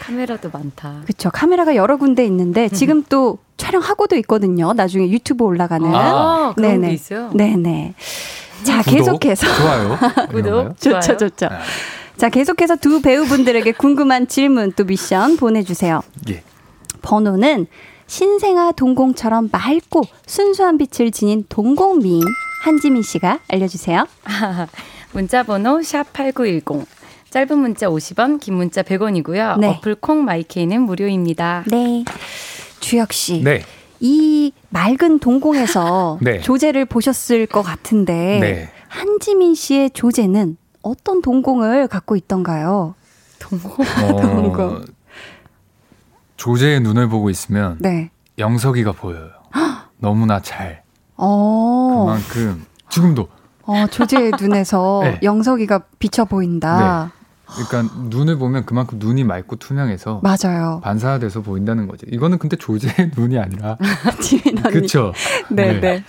카메라도 많다. 그렇죠. 카메라가 여러 군데 있는데 지금 또 촬영하고도 있거든요. 나중에 유튜브 올라가는. 아, 그런 네네. 게 있어요. 네네. 자, 구독, 계속해서 좋아요. 구독 좋죠, 좋죠. 네. 자, 계속해서 두 배우분들에게 궁금한 질문 또 미션 보내주세요. 예. 번호는 신생아 동공처럼 맑고 순수한 빛을 지닌 동공미인 한지민 씨가 알려주세요. 문자 번호 샵 8910 짧은 문자 50원, 긴 문자 100원이고요. 네. 어플 콩 마이케이는 무료입니다. 네. 주혁 씨. 네. 이 맑은 동공에서 네. 조제를 보셨을 것 같은데 네. 한지민 씨의 조제는 어떤 동공을 갖고 있던가요? 동공. 어, 동공. 조제의 눈을 보고 있으면 네. 영석이가 보여요. 너무나 잘. 어. 그만큼 지금도 어, 조제의 눈에서 네. 영석이가 비쳐 보인다. 네. 그러니까 눈을 보면 그만큼 눈이 맑고 투명해서 맞아요. 반사돼서 보인다는 거죠. 이거는 근데 조제의 눈이 아니라 지민 언니. 그렇죠. 네, 네, 네.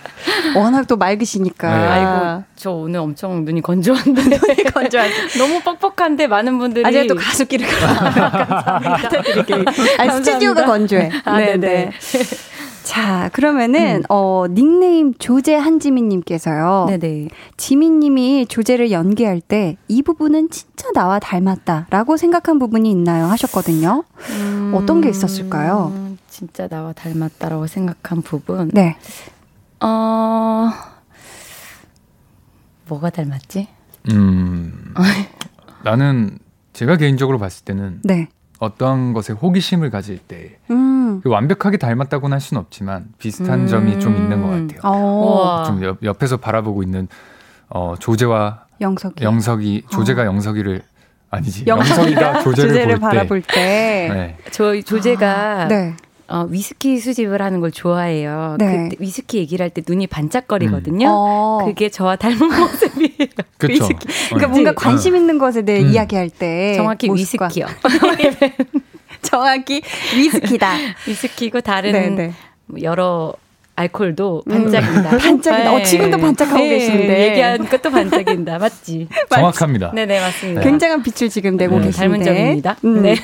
워낙 또 맑으시니까. 네. 아이고 저 오늘 엄청 눈이 건조한데 눈이 건조한 너무 뻑뻑한데 많은 분들이 아제또 가습기를 감사합니다. 아니, 스튜디오가 건조해. 아, 네, 네. 자, 그러면은, 음. 어, 닉네임 조제 한지민님께서요. 네네. 지민님이 조제를 연기할 때 이 부분은 진짜 나와 닮았다 라고 생각한 부분이 있나요? 하셨거든요. 음, 어떤 게 있었을까요? 진짜 나와 닮았다라고 생각한 부분? 네. 어, 뭐가 닮았지? 음, 나는 제가 개인적으로 봤을 때는 네. 어떠한 것에 호기심을 가질 때 음. 그 완벽하게 닮았다고는 할 수는 없지만 비슷한 음. 점이 좀 있는 것 같아요. 오. 좀 옆, 옆에서 바라보고 있는 어, 조제와 영석이, 영석이 조제가 어. 영석이를 아니지 영석이가 조제를, 조제를 바라볼 때, 네. 저 조제가 아, 네. 어, 위스키 수집을 하는 걸 좋아해요. 네. 그 위스키 얘기를 할 때 눈이 반짝거리거든요. 음. 어. 그게 저와 닮은 모습이에요. 그쵸. 위스키. 그러니까 뭔가 관심 있는 것에 대해 음. 이야기할 때 정확히 모습과. 위스키요. 정확히 위스키다. 위스키고 다른 네네. 네. 뭐 여러 알콜도 반짝인다. 음. 반짝인다. 어, 네. 지금도 반짝하고 네. 계신데. 얘기한 것도 반짝인다. 맞지? 정확합니다. 네네, 맞습니다. 굉장한 빛을 지금 내고 네. 계신데. 닮은 점입니다. 음. 네.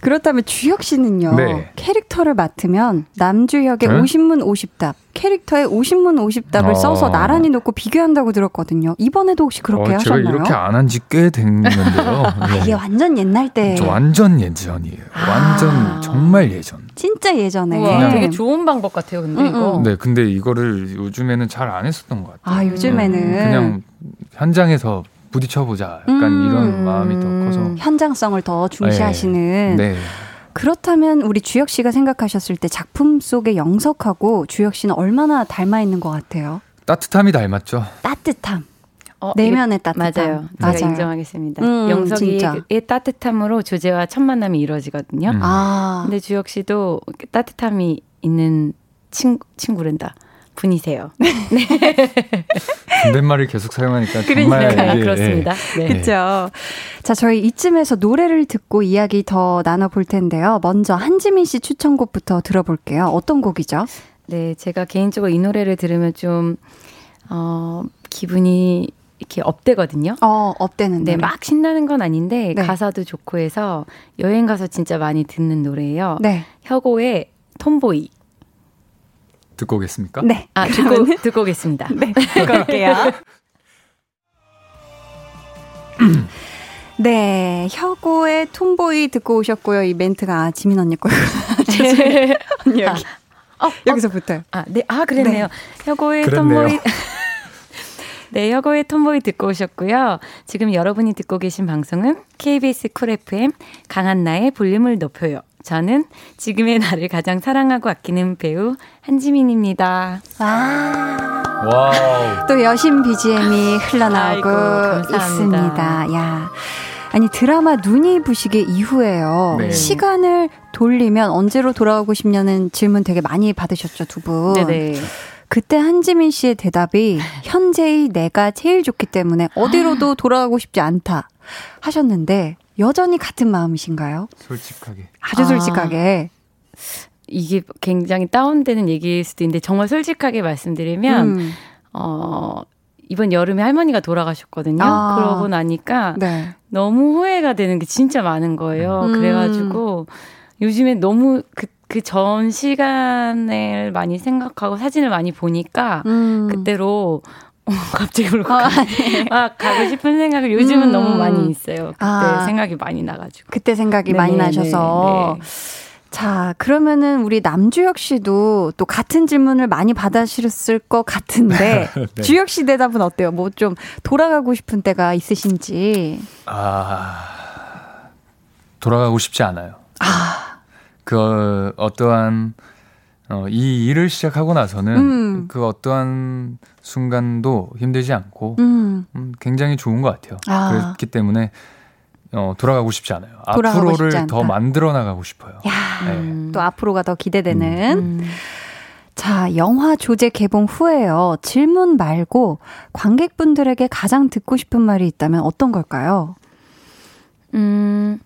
그렇다면 주혁 씨는요. 네. 캐릭터를 맡으면 남주혁의 네? 50문 50답, 캐릭터의 50문 50답을 어. 써서 나란히 놓고 비교한다고 들었거든요. 이번에도 혹시 그렇게 어, 하셨나요? 제가 이렇게 안 한 지 꽤 됐는데요. 아, 네. 이게 완전 옛날 때. 완전 예전이에요. 아. 완전 정말 예전. 진짜 예전에. 우와, 되게 좋은 방법 같아요. 근데 음, 이거. 네, 근데 이거를 요즘에는 잘 안 했었던 것 같아요. 아, 요즘에는 그냥 현장에서 부딪혀보자. 약간 음. 이런 마음이 더 커서. 현장성을 더 중시하시는. 네. 네. 그렇다면 우리 주혁 씨가 생각하셨을 때 작품 속의 영석하고 주혁 씨는 얼마나 닮아 있는 것 같아요? 따뜻함이 닮았죠. 따뜻함. 어, 내면의 따뜻함. 맞아요. 제가 맞아요. 인정하겠습니다. 음, 영석이의 그 따뜻함으로 조제와 첫 만남이 이루어지거든요. 음. 아. 근데 주혁 씨도 따뜻함이 있는 친, 친구랜다. 분이세요. 네. 존댓말을 계속 사용하니까 정말 그러니까, 예, 그렇습니다. 네. 그렇죠. 자, 저희 이쯤에서 노래를 듣고 이야기 더 나눠 볼 텐데요. 먼저 한지민 씨 추천곡부터 들어볼게요. 어떤 곡이죠? 네, 제가 개인적으로 이 노래를 들으면 좀 어, 기분이 이렇게 업되거든요. 어, 업되는 네, 막 신나는 건 아닌데 네. 가사도 좋고 해서 여행 가서 진짜 많이 듣는 노래예요. 네. 혁오의 톰보이. 듣고 오겠습니까? 네. 아, 듣고, 듣고 오겠습니다. 네, 듣고 올게요. 네, 혁오의 톰보이 듣고 오셨고요. 이 멘트가 지민 언니 거예요. 언니 여기. 아, 어, 여기서부터. 아, 네. 아, 그랬네요. 네. 혁오의. Tomboy. 네, 혁오의 Tomboy 듣고 오셨고요. 지금 여러분이 듣고 계신 방송은 KBS 쿨 FM 강한나의 볼륨을 높여요. 저는 지금의 나를 가장 사랑하고 아끼는 배우 한지민입니다. 와. 와우. 또 여신 BGM이 흘러나오고 아이고, 있습니다. 야. 아니 드라마 눈이 부시게 이후에요. 네. 시간을 돌리면 언제로 돌아오고 싶냐는 질문 되게 많이 받으셨죠, 두 분. 네네. 그때 한지민 씨의 대답이 현재의 내가 제일 좋기 때문에 어디로도 돌아가고 싶지 않다 하셨는데 여전히 같은 마음이신가요? 솔직하게. 아주 솔직하게. 아, 이게 굉장히 다운되는 얘기일 수도 있는데 정말 솔직하게 말씀드리면 음. 어 이번 여름에 할머니가 돌아가셨거든요. 아. 그러고 나니까 네. 너무 후회가 되는 게 진짜 많은 거예요. 음. 그래가지고 요즘에 너무 그 그 전 시간을 많이 생각하고 사진을 많이 보니까 음. 그때로 어, 갑자기 울고 아, 네. 막 가고 싶은 생각을 요즘은 음. 너무 많이 있어요. 그때 아, 생각이 많이 나가지고. 그때 생각이 네, 많이 네, 나셔서. 네, 네. 자, 그러면은 우리 남주혁 씨도 또 같은 질문을 많이 받으셨을 것 같은데 네. 주혁 씨 대답은 어때요? 뭐 좀 돌아가고 싶은 때가 있으신지? 아. 돌아가고 싶지 않아요. 아. 그 어떠한 어, 이 일을 시작하고 나서는 음. 그 어떠한 순간도 힘들지 않고 음. 음, 굉장히 좋은 것 같아요. 아. 그렇기 때문에 어, 돌아가고 싶지 않아요. 앞으로를 싶지 더 만들어 나가고 싶어요. 야, 네. 또 앞으로가 더 기대되는. 음. 음. 자, 영화 조제 개봉 후에요. 질문 말고 관객분들에게 가장 듣고 싶은 말이 있다면 어떤 걸까요? 음,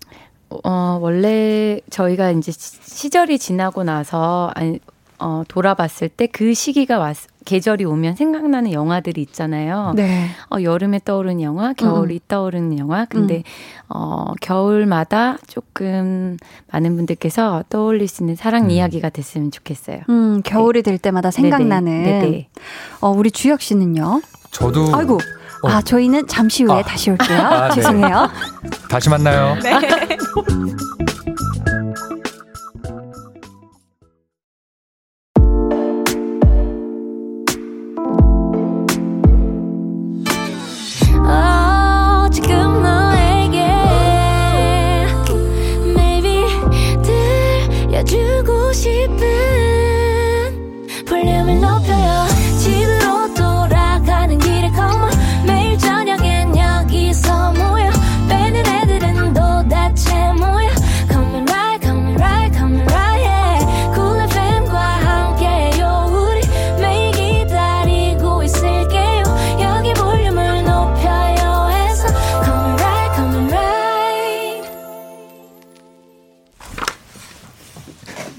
어, 원래 저희가 이제 시절이 지나고 나서, 아니, 어, 돌아봤을 때 그 시기가 왔, 계절이 오면 생각나는 영화들이 있잖아요. 네. 어, 여름에 떠오르는 영화, 겨울이 음. 떠오르는 영화. 근데, 음. 어, 겨울마다 조금 많은 분들께서 떠올릴 수 있는 사랑 음. 이야기가 됐으면 좋겠어요. 음, 겨울이 네. 될 때마다 생각나는. 네네. 네네. 어, 우리 주혁 씨는요? 저도. 아이고. 어. 아, 저희는 잠시 후에 아. 다시 올게요. 아, 네. 죄송해요. 다시 만나요. 네.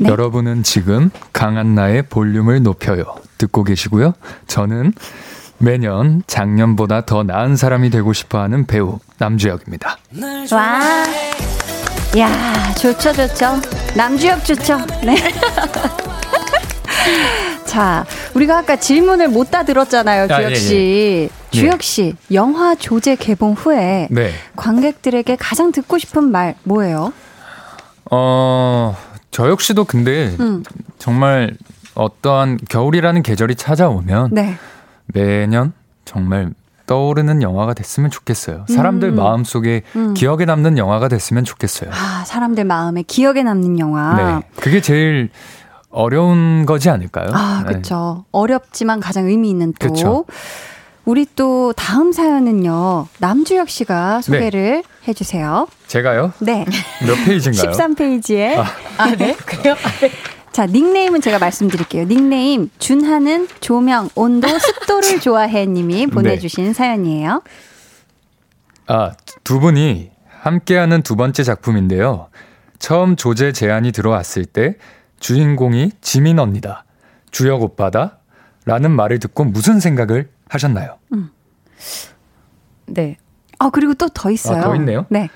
네. 여러분은 지금 강한나의 볼륨을 높여요. 듣고 계시고요. 저는 매년 작년보다 더 나은 사람이 되고 싶어 하는 배우 남주혁입니다. 와. 야, 좋죠, 좋죠. 남주혁 좋죠. 네. 자, 우리가 아까 질문을 못 다 들었잖아요, 아, 주혁 예, 씨. 예, 예. 주혁 씨, 영화 조제 개봉 후에 네. 관객들에게 가장 듣고 싶은 말 뭐예요? 어, 저 역시도 근데 음. 정말 어떠한 겨울이라는 계절이 찾아오면 네. 매년 정말 떠오르는 영화가 됐으면 좋겠어요. 사람들 음. 마음 속에 음. 기억에 남는 영화가 됐으면 좋겠어요. 아, 사람들 마음에 기억에 남는 영화. 네. 그게 제일 어려운 거지 않을까요? 아, 그렇죠. 네. 어렵지만 가장 의미 있는 또. 그쵸. 우리 또 다음 사연은요. 남주혁 씨가 소개를 네. 해주세요. 제가요? 네. 몇 페이지인가요? 13페이지에. 아, 아 네? 그래요? 아, 네. 자, 닉네임은 제가 말씀드릴게요. 닉네임, 준하는 조명, 온도, 습도를 좋아해 님이 네. 보내주신 네. 사연이에요. 아, 두 분이 함께하는 두 번째 작품인데요. 처음 조제 제안이 들어왔을 때 주인공이 지민 언니다. 주혁 오빠다. 라는 말을 듣고 무슨 생각을 하셨나요? 음. 네. 아, 그리고 또 더 있어요. 아, 더 있네요? 네.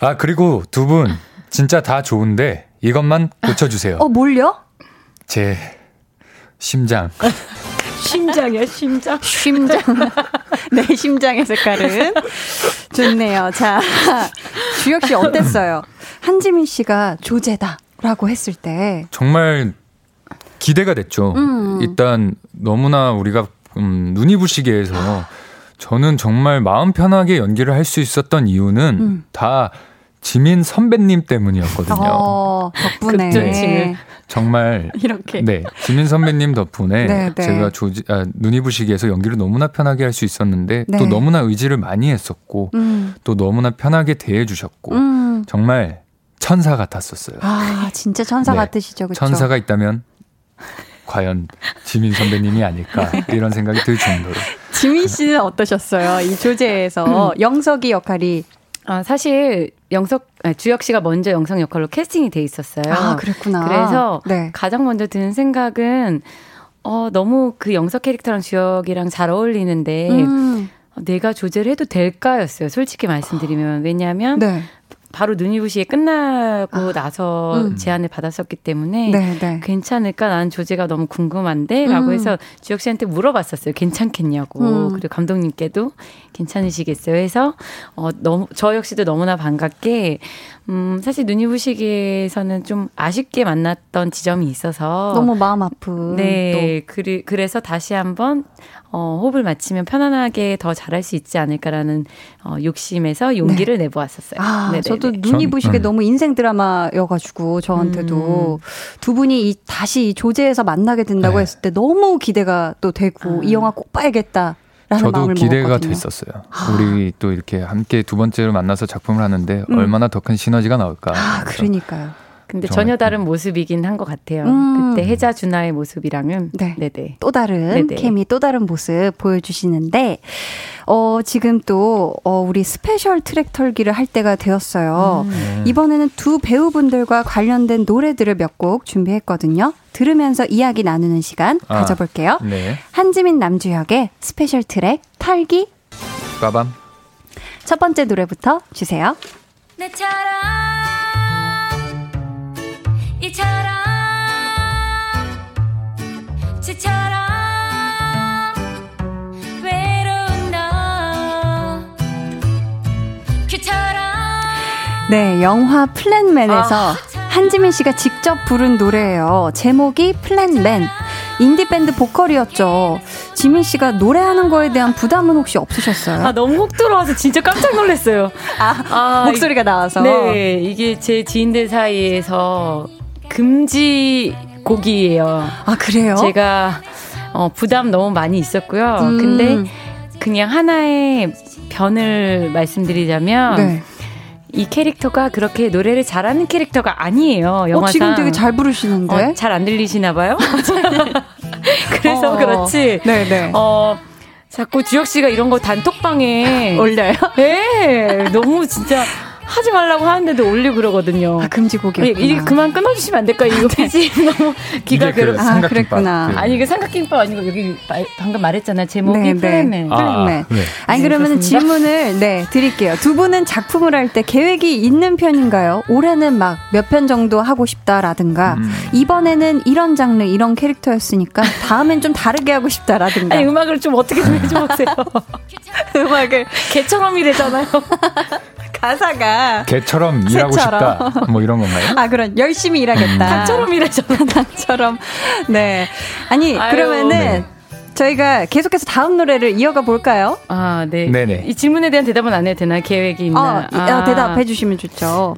아, 그리고 두 분 진짜 다 좋은데 이것만 고쳐주세요. 어, 뭘요? 제 심장. 심장이요, 심장. 심장. 네, 심장의 색깔은. 좋네요. 자, 주혁 씨 어땠어요? 한지민 씨가 조제다라고 했을 때. 정말 기대가 됐죠. 음. 일단 너무나 우리가 음, 눈이 부시게 해서 저는 정말 마음 편하게 연기를 할 수 있었던 이유는 음. 다 지민 선배님 때문이었거든요. 어, 덕분에. 네. 정말 이렇게 네 지민 선배님 덕분에 네, 네. 제가 조지 아, 눈이 부시게해서 연기를 너무나 편하게 할 수 있었는데 네. 또 너무나 의지를 많이 했었고 음. 또 너무나 편하게 대해주셨고 음. 정말 천사 같았었어요. 아 진짜 천사 네. 같으시죠, 그렇죠? 천사가 있다면 과연 지민 선배님이 아닐까 이런 생각이 들 정도로. 지민 씨는 어떠셨어요? 이 조제에서 음. 영석이 역할이 아, 사실 영석 주혁 씨가 먼저 영석 역할로 캐스팅이 돼 있었어요. 아, 그랬구나. 그래서 네. 가장 먼저 드는 생각은 어, 너무 그 영석 캐릭터랑 주혁이랑 잘 어울리는데 음. 내가 조제를 해도 될까였어요. 솔직히 말씀드리면 왜냐하면 네. 바로 눈이부시에 끝나고 아, 나서 음. 제안을 받았었기 때문에 네, 네. 괜찮을까 나는 조제가 너무 궁금한데라고 음. 해서 주혁 씨한테 물어봤었어요 괜찮겠냐고 음. 그리고 감독님께도 괜찮으시겠어요 해서 어 너무 저 역시도 너무나 반갑게 음 사실 눈이부시기에서는 좀 아쉽게 만났던 지점이 있어서 너무 마음 아픈 네 그리, 그래서 다시 한번 어, 호흡을 맞추면 편안하게 더 잘할 수 있지 않을까라는 어, 욕심에서 용기를 네. 내보았었어요. 아, 네네네. 저도 눈이 부시게 음. 너무 인생 드라마여가지고 저한테도 음. 두 분이 이, 다시 조제에서 만나게 된다고 네. 했을 때 너무 기대가 또 되고 아. 이 영화 꼭 봐야겠다. 저도 기대가 먹었거든요. 됐었어요. 아. 우리 또 이렇게 함께 두 번째로 만나서 작품을 하는데 음. 얼마나 더 큰 시너지가 나올까. 아, 그러니까요. 근데 전혀 다른 모습이긴 한 것 같아요. 음. 그때 혜자 준하의 모습이랑은 네. 네네. 또 다른 네네. 케미 또 다른 모습 보여주시는데 어 지금 또 어, 우리 special track 털기를 할 때가 되었어요. 음. 네. 이번에는 두 배우분들과 관련된 노래들을 몇 곡 준비했거든요. 들으면서 이야기 나누는 시간 아, 가져볼게요. 네. 한지민 남주혁의 special track 털기. 빠밤. 첫 번째 노래부터 주세요. 내처럼 지처럼 외로운 너 큐처럼 네, 영화 플랜맨에서 아. 한지민 씨가 직접 부른 노래예요. 제목이 플랜맨. 인디밴드 보컬이었죠. 지민 씨가 노래하는 거에 대한 부담은 혹시 없으셨어요? 아, 너무 훅 들어와서 진짜 깜짝 놀랐어요. 아, 아 목소리가 나와서. 네, 이게 제 지인들 사이에서 금지 곡이에요. 아, 그래요? 제가 어, 부담 너무 많이 있었고요. 음. 근데 그냥 하나의 변을 말씀드리자면 네. 이 캐릭터가 그렇게 노래를 잘하는 캐릭터가 아니에요. 영화상. 어, 지금 되게 잘 부르시는데? 어, 잘안 들리시나 봐요? 그래서 어, 그렇지. 네네. 어, 자꾸 주혁 씨가 이런 거 단톡방에 올려요? 네. 너무 진짜 하지 말라고 하는데도 올리고 그러거든요. 아, 금지곡이요. 이게 그만 끊어주시면 안 될까요? 이거 페이지 너무 기가 괴롭. 그 아, 그랬구나. 그. 아니 이게 삼각김밥 아니고 여기 방금 말했잖아 제목이 네, 플랜맨. 네. 아, 플랜맨. 네. 아니 그러면 질문을 네 드릴게요. 두 분은 작품을 할 때 계획이 있는 편인가요? 올해는 막 몇 편 정도 하고 싶다라든가 음. 이번에는 이런 장르 이런 캐릭터였으니까 다음엔 좀 다르게 하고 싶다라든가. 아니 음악을 좀 어떻게 좀 해줘보세요. 음악을 개처럼 이래잖아요. 가사가 개처럼 일하고 싶다. 뭐 이런 건가요? 아, 그런 열심히 일하겠다. 닭처럼 일하잖아. 닭처럼. 네. 아니, 아유, 그러면은 네. 저희가 계속해서 다음 노래를 이어가 볼까요? 아, 네. 네네. 이 질문에 대한 대답은 안 해도 되나? 계획이 있나? 어, 아. 대답해 주시면 좋죠.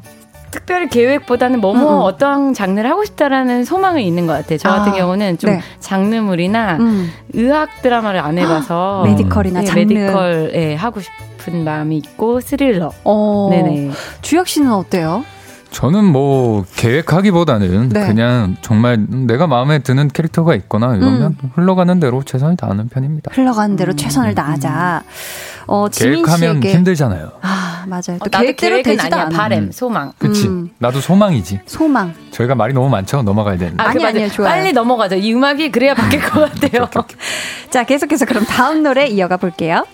특별히 계획보다는 뭐뭐 음, 음. 어떤 장르를 하고 싶다라는 소망은 있는 것 같아요. 저 같은 아, 경우는 좀 네. 장르물이나 음. 의학 드라마를 안 해봐서 medical이나 네, 장르 medical 예, 하고 싶. 싶은 마음이 있고 스릴러. 어, 네네. 주혁 씨는 어때요? 저는 뭐 계획하기보다는 네. 그냥 정말 내가 마음에 드는 캐릭터가 있거나 이러면 음. 흘러가는 대로 최선을 다하는 편입니다. 흘러가는 대로 음. 최선을 다하자. 어, 계획하면 씨에게... 힘들잖아요. 아 맞아요. 또 어, 계획대로 되지도 않아. 바램, 소망. 그치. 음. 나도 소망이지. 소망. 저희가 말이 너무 많죠. 넘어가야 되는데. 아, 아니 아니요 좋아요. 빨리 넘어가죠. 이 음악이 그래야 바뀔 것 같아요. 자 계속해서 그럼 다음 노래 이어가 볼게요.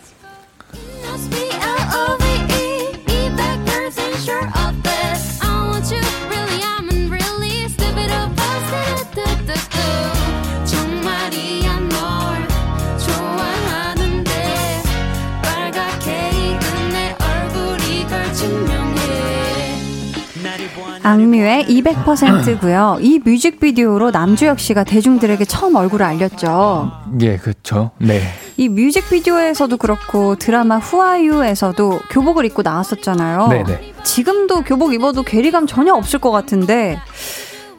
악뮤의 200%고요. 이 뮤직비디오로 남주혁 씨가 대중들에게 처음 얼굴을 알렸죠. 예, 그렇죠. 네. 이 뮤직비디오에서도 그렇고 드라마 후아유에서도 교복을 입고 나왔었잖아요. 네, 네. 지금도 교복 입어도 괴리감 전혀 없을 것 같은데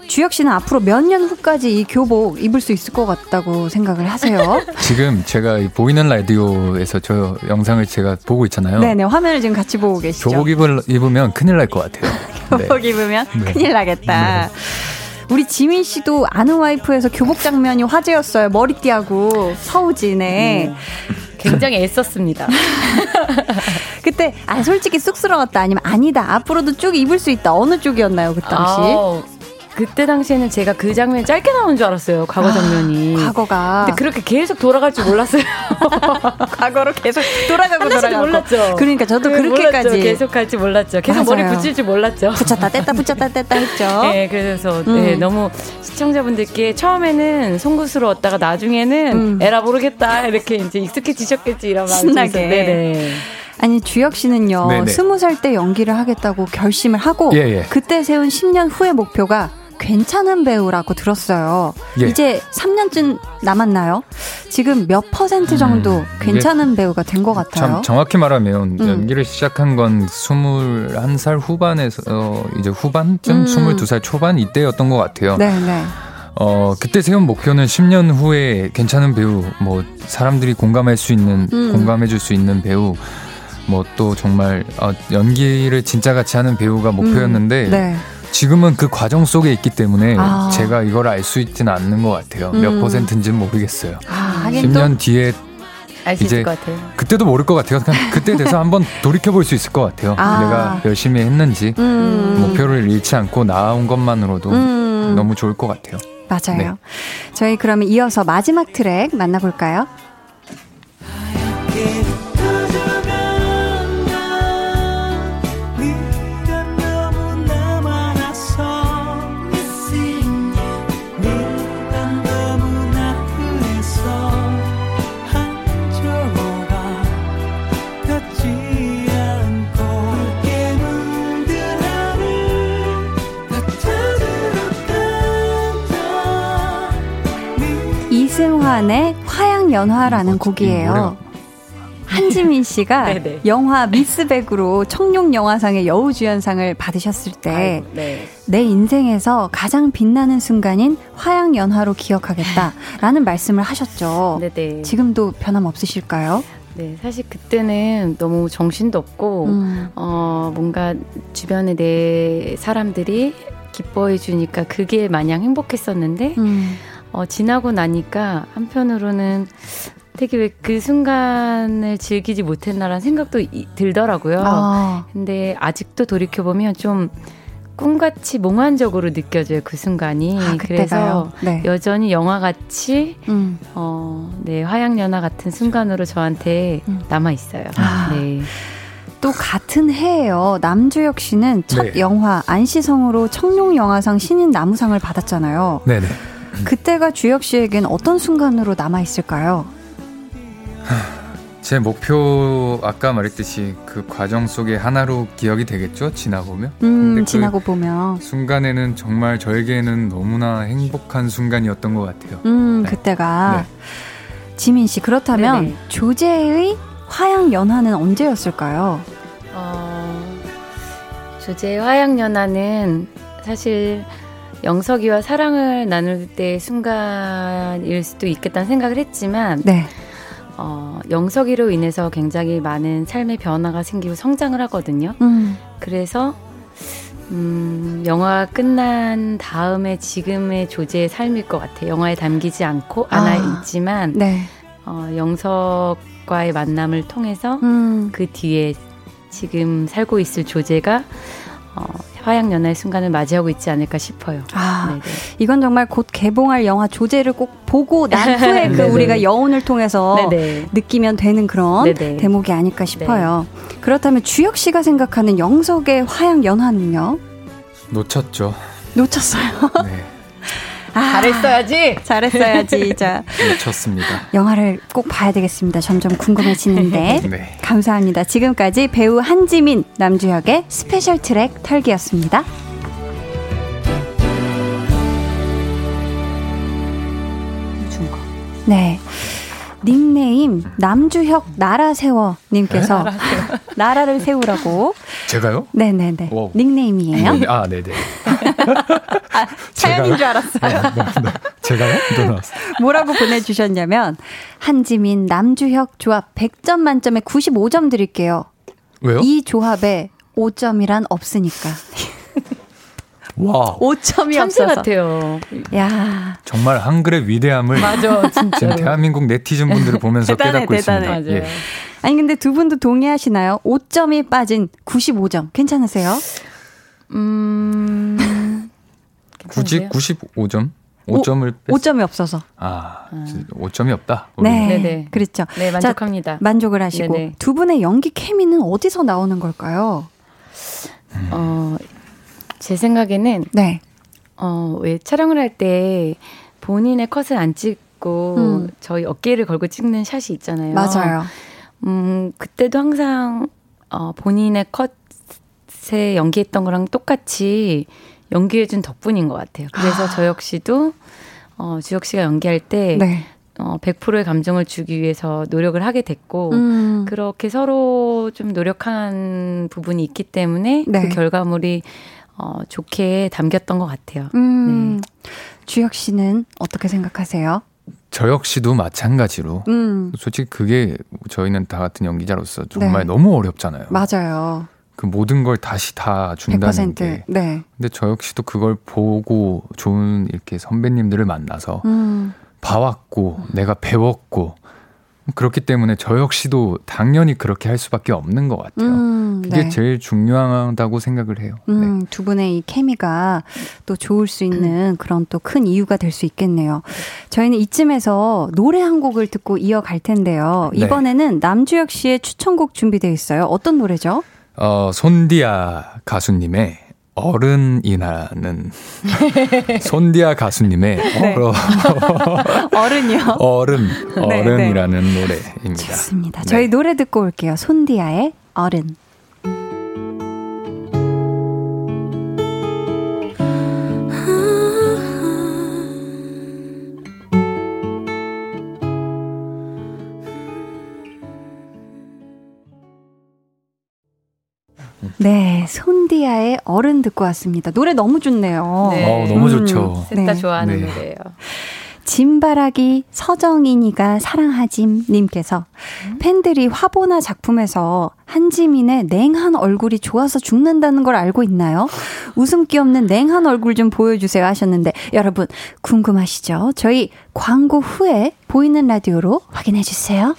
주혁 씨는 앞으로 몇 년 후까지 이 교복 입을 수 있을 것 같다고 생각을 하세요? 지금 제가 보이는 라디오에서 저 영상을 제가 보고 있잖아요. 네네, 화면을 지금 같이 보고 계시죠. 교복 입을, 입으면 큰일 날 것 같아요. 교복 네. 입으면 네. 큰일 나겠다. 네. 우리 지민 씨도 아는 와이프에서 교복 장면이 화제였어요. 머리띠하고 서우진의. 네. 굉장히 애썼습니다. 그때 아 솔직히 쑥스러웠다 아니면 아니다 앞으로도 쭉 입을 수 있다 어느 쪽이었나요 그 당시? 아우, 그때 당시에는 제가 그 장면이 짧게 나오는 줄 알았어요. 과거 아, 장면이. 아, 과거가. 근데 그렇게 계속 돌아갈 줄 몰랐어요. 과거로 계속 돌아가고 돌아가고. 몰랐죠. 그러니까 저도 그렇게까지 몰랐죠. 계속 갈지 몰랐죠. 계속 맞아요. 머리 붙일 줄 몰랐죠. 붙였다 뗐다 붙였다 뗐다 했죠. 네, 그래서 음. 네, 너무 시청자분들께 처음에는 송구스러웠다가 나중에는 음. 에라 모르겠다 이렇게 이제 익숙해지셨겠지 이런 마음이 신나게. 네네. 아니 주혁 씨는요 스무 살 때 연기를 하겠다고 결심을 하고 예, 예. 그때 세운 10년 후의 목표가 괜찮은 배우라고 들었어요. 예. 이제 3년쯤 남았나요? 지금 몇 퍼센트 정도 음, 괜찮은 배우가 된 것 같아요. 참 정확히 말하면 음. 연기를 시작한 건 21살 후반에서 어, 이제 후반쯤 음. 22살 초반 이때였던 것 같아요. 네, 네. 어, 그때 세운 목표는 10년 후에 괜찮은 배우, 뭐, 사람들이 공감할 수 있는, 음. 공감해줄 수 있는 배우, 뭐, 또 정말, 어, 연기를 진짜 같이 하는 배우가 목표였는데, 음. 네. 지금은 그 과정 속에 있기 때문에 아. 제가 이걸 알 수 있지는 않는 것 같아요. 음. 몇 퍼센트인지는 모르겠어요. 아, 10년 뒤에 이제 그때도 모를 것 같아요. 그냥 그때 돼서 한번 돌이켜 볼 수 있을 것 같아요. 아. 내가 열심히 했는지 음. 목표를 잃지 않고 나온 것만으로도 음. 너무 좋을 것 같아요. 맞아요. 네. 저희 그러면 이어서 마지막 트랙 만나볼까요? 이승환의 화양연화라는 어, 곡이에요. 한지민 씨가 네, 네. 영화 미스백으로 청룡 영화상의 여우주연상을 받으셨을 때내 네. 인생에서 가장 빛나는 순간인 화양연화로 기억하겠다라는 말씀을 하셨죠. 네네. 지금도 변함 없으실까요? 네, 사실 그때는 너무 정신도 없고, 음. 어, 뭔가 주변에 내 사람들이 기뻐해 주니까 그게 마냥 행복했었는데, 음. 어, 지나고 나니까 한편으로는 되게 왜 그 순간을 즐기지 못했나라는 생각도 이, 들더라고요. 아. 근데 아직도 돌이켜 보면 좀 꿈같이 몽환적으로 느껴져요 그 순간이. 아, 그래서 네. 여전히 영화같이 음. 어, 네 화양연화 같은 순간으로 저한테 음. 남아 있어요. 아. 네. 또 같은 해에요. 남주혁 씨는 첫 네. 영화 안시성으로 청룡 영화상 신인 나무상을 받았잖아요. 네네. 그때가 주혁 씨에겐 어떤 순간으로 남아 있을까요? 제 목표 아까 말했듯이 그 과정 속에 하나로 기억이 되겠죠 지나보면 음그 지나고 보면 순간에는 정말 저에게는 너무나 행복한 순간이었던 것 같아요 음 네. 그때가 네. 지민 씨 그렇다면 네네. 조제의 화양 연화는 언제였을까요? 어, 조제의 화양 연화는 사실 영석이와 사랑을 나눌 때 순간일 수도 있겠다는 생각을 했지만 네. 어, 영석이로 인해서 굉장히 많은 삶의 변화가 생기고 성장을 하거든요. 음. 그래서 음, 영화 끝난 다음에 지금의 조제의 삶일 것 같아요. 영화에 담기지 않고 않아 아, 있지만 네. 어, 영석과의 만남을 통해서 음. 그 뒤에 지금 살고 있을 조제가 어, 화양연화의 순간을 맞이하고 있지 않을까 싶어요. 아, 네네. 이건 정말 곧 개봉할 영화 조제를 꼭 보고 난 후에 그 우리가 여운을 통해서 네네. 느끼면 되는 그런 네네. 대목이 아닐까 싶어요. 네. 그렇다면 주혁 씨가 생각하는 영석의 화양연화는요? 놓쳤죠. 놓쳤어요. 네. 아, 잘했어야지. 잘했어야지. 자. 좋습니다. 영화를 꼭 봐야 되겠습니다. 점점 궁금해지는데. 네. 감사합니다. 지금까지 배우 한지민, 남주혁의 special 트랙 털기였습니다. 네. 닉네임 남주혁 나라 세워 님께서 네? 나라를 세우라고 제가요? 네네네 오. 닉네임이에요. 네, 아 네네. 아, 사연인 줄 알았어요. 아, 네, 네. 제가요? 뭐라고 보내주셨냐면 한지민 남주혁 조합 100점 만점에 95점 드릴게요. 왜요? 이 조합에 5점이란 없으니까. 와. 5점이 천재 없어서. 같아요. 야. 정말 한글의 위대함을 맞아, 진짜. 지금 대한민국 네티즌 분들을 보면서 대단해, 깨닫고 대단해. 있습니다. 예. 아니 근데 두 분도 동의하시나요? 5점이 빠진 95점 괜찮으세요? 음. 굳이 95점? 5점을 뺐... 5점이 없어서. 아, 5점이 없다. 네, 네네. 그렇죠. 네, 만족합니다. 자, 만족을 하시고 네네. 두 분의 연기 케미는 어디서 나오는 걸까요? 음. 어, 제 생각에는 네. 어, 왜 촬영을 할 때 본인의 컷을 안 찍고 음. 저희 어깨를 걸고 찍는 샷이 있잖아요. 맞아요. 음, 그때도 항상 어, 본인의 컷에 연기했던 거랑 똑같이 연기해준 덕분인 것 같아요. 그래서 아. 저 역시도 어, 주혁 씨가 연기할 때 네. 어, 100%의 감정을 주기 위해서 노력을 하게 됐고 음. 그렇게 서로 좀 노력한 부분이 있기 때문에 그 네. 그 결과물이 어, 좋게 담겼던 것 같아요. 음. 네. 주혁 씨는 어떻게 생각하세요? 저 역시도 마찬가지로 음. 솔직히 그게 저희는 다 같은 연기자로서 정말 네. 너무 어렵잖아요. 맞아요. 그 모든 걸 다시 다 준다는 100%. 게. 네. 근데 저 역시도 그걸 보고 좋은 이렇게 선배님들을 만나서 음. 봐왔고 내가 배웠고 그렇기 때문에 저 역시도 당연히 그렇게 할 수밖에 없는 것 같아요. 음, 그게 네. 제일 중요하다고 생각을 해요. 음, 네. 두 분의 이 케미가 또 좋을 수 있는 그런 또 큰 이유가 될 수 있겠네요. 저희는 이쯤에서 노래 한 곡을 듣고 이어갈 텐데요. 네. 이번에는 네. 남주혁 씨의 추천곡 준비되어 있어요. 어떤 노래죠? 어, 손디아 가수님의 어른이라는 손디아 가수님의 네. 어른이요? 어른 어른이라는 네, 네. 노래입니다. 좋습니다. 저희 네. 노래 듣고 올게요. 손디아의 어른. 네, 손디아의 어른 듣고 왔습니다. 노래 너무 좋네요. 네. 어, 너무 좋죠. 음, 셋다 네. 좋아하는 네. 노래예요. 짐바라기 서정인이가 사랑하짐 님께서 팬들이 화보나 작품에서 한지민의 냉한 얼굴이 좋아서 죽는다는 걸 알고 있나요? 웃음기 없는 냉한 얼굴 좀 보여주세요 하셨는데 여러분 궁금하시죠? 저희 광고 후에 보이는 라디오로 확인해 주세요.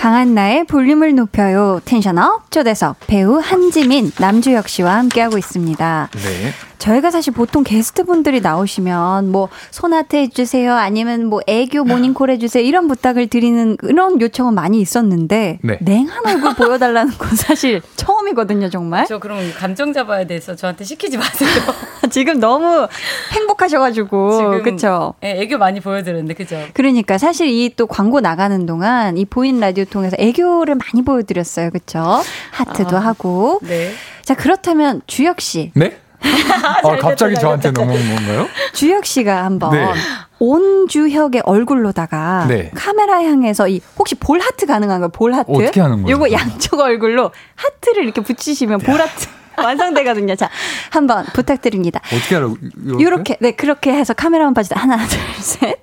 강한 나의 볼륨을 높여요. 텐션업 초대석 배우 한지민 남주혁 씨와 함께하고 있습니다. 네. 저희가 사실 보통 게스트분들이 나오시면 뭐 소나트 해주세요 아니면 뭐 애교 모닝콜 해주세요 이런 부탁을 드리는 그런 요청은 많이 있었는데 네. 냉한 얼굴 보여달라는 건 사실 처음이거든요 정말. 저 그럼 감정 잡아야 돼서 저한테 시키지 마세요. 지금 너무 행복하셔가지고 그쵸? 네, 애교 많이 보여드렸는데 그죠? 그러니까 사실 이 또 광고 나가는 동안 이 보이는 라디오 통해서 애교를 많이 보여드렸어요 그쵸? 하트도 아, 하고. 네. 자 그렇다면 주혁 씨. 네? 아, 갑자기 저한테 넘어온 건가요? 주혁 씨가 한번 네. 온주혁의 얼굴로다가 네. 카메라 향해서 이 혹시 볼 하트 가능한가요? 볼 하트? 어떻게 하는 거예요? 요거 양쪽 얼굴로 하트를 이렇게 붙이시면 볼 하트 완성되거든요. 자, 한번 부탁드립니다. 어떻게 하라고? 요렇게? 요렇게 네, 그렇게 해서 카메라만 봐주세요. 하나, 둘, 셋.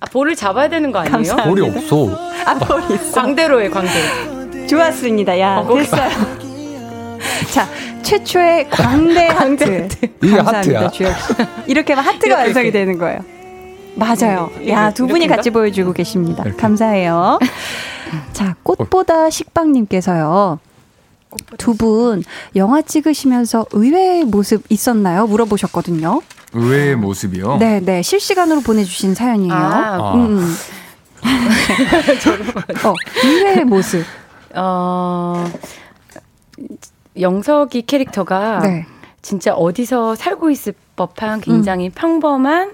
아, 볼을 잡아야 되는 거 아니에요? 감사합니다. 볼이 없어. 아, 볼이 있어. 광대로 해, 광대로. 좋았습니다. 야, 어, 됐어요. 자, 최초의 광대 하트. 이게 하트야. 주혁 씨. 이렇게 하면 하트가 이렇게, 완성이 이렇게. 되는 거예요. 맞아요. 네, 야, 두 분이 같이 보여주고 계십니다. 이렇게. 감사해요. 자, 꽃보다 식빵님께서요. 두 분 영화 찍으시면서 의외의 모습 있었나요? 물어보셨거든요. 의외의 모습이요? 네, 네. 실시간으로 보내주신 사연이에요. 아, 음. 음. 어, 의외의 모습. 어, 영석이 캐릭터가 네. 진짜 어디서 살고 있을 법한 굉장히 음. 평범한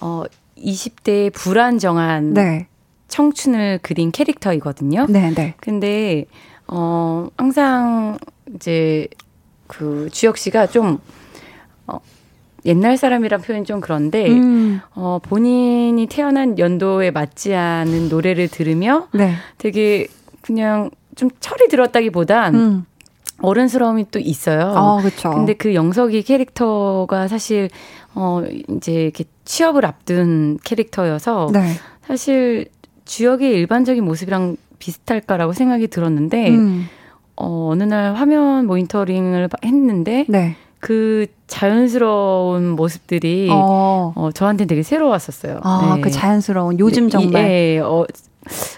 어 20대의 불안정한 네. 청춘을 그린 캐릭터이거든요. 네, 네. 근데 어 항상 이제 그 주혁 씨가 좀 어, 옛날 사람이란 표현 좀 그런데 음. 어 본인이 태어난 연도에 맞지 않은 노래를 들으며 네. 되게 그냥 좀 철이 들었다기보단 음. 어른스러움이 또 있어요. 아, 그렇죠. 근데 그 영석이 캐릭터가 사실 어 이제 이렇게 취업을 앞둔 캐릭터여서 네. 사실 주역의 일반적인 모습이랑 비슷할까라고 생각이 들었는데 음. 어 어느 날 화면 모니터링을 했는데 네. 그 자연스러운 모습들이 어, 어 저한테 되게 새로웠었어요. 아, 네. 그 자연스러운 요즘 정말 예, 어,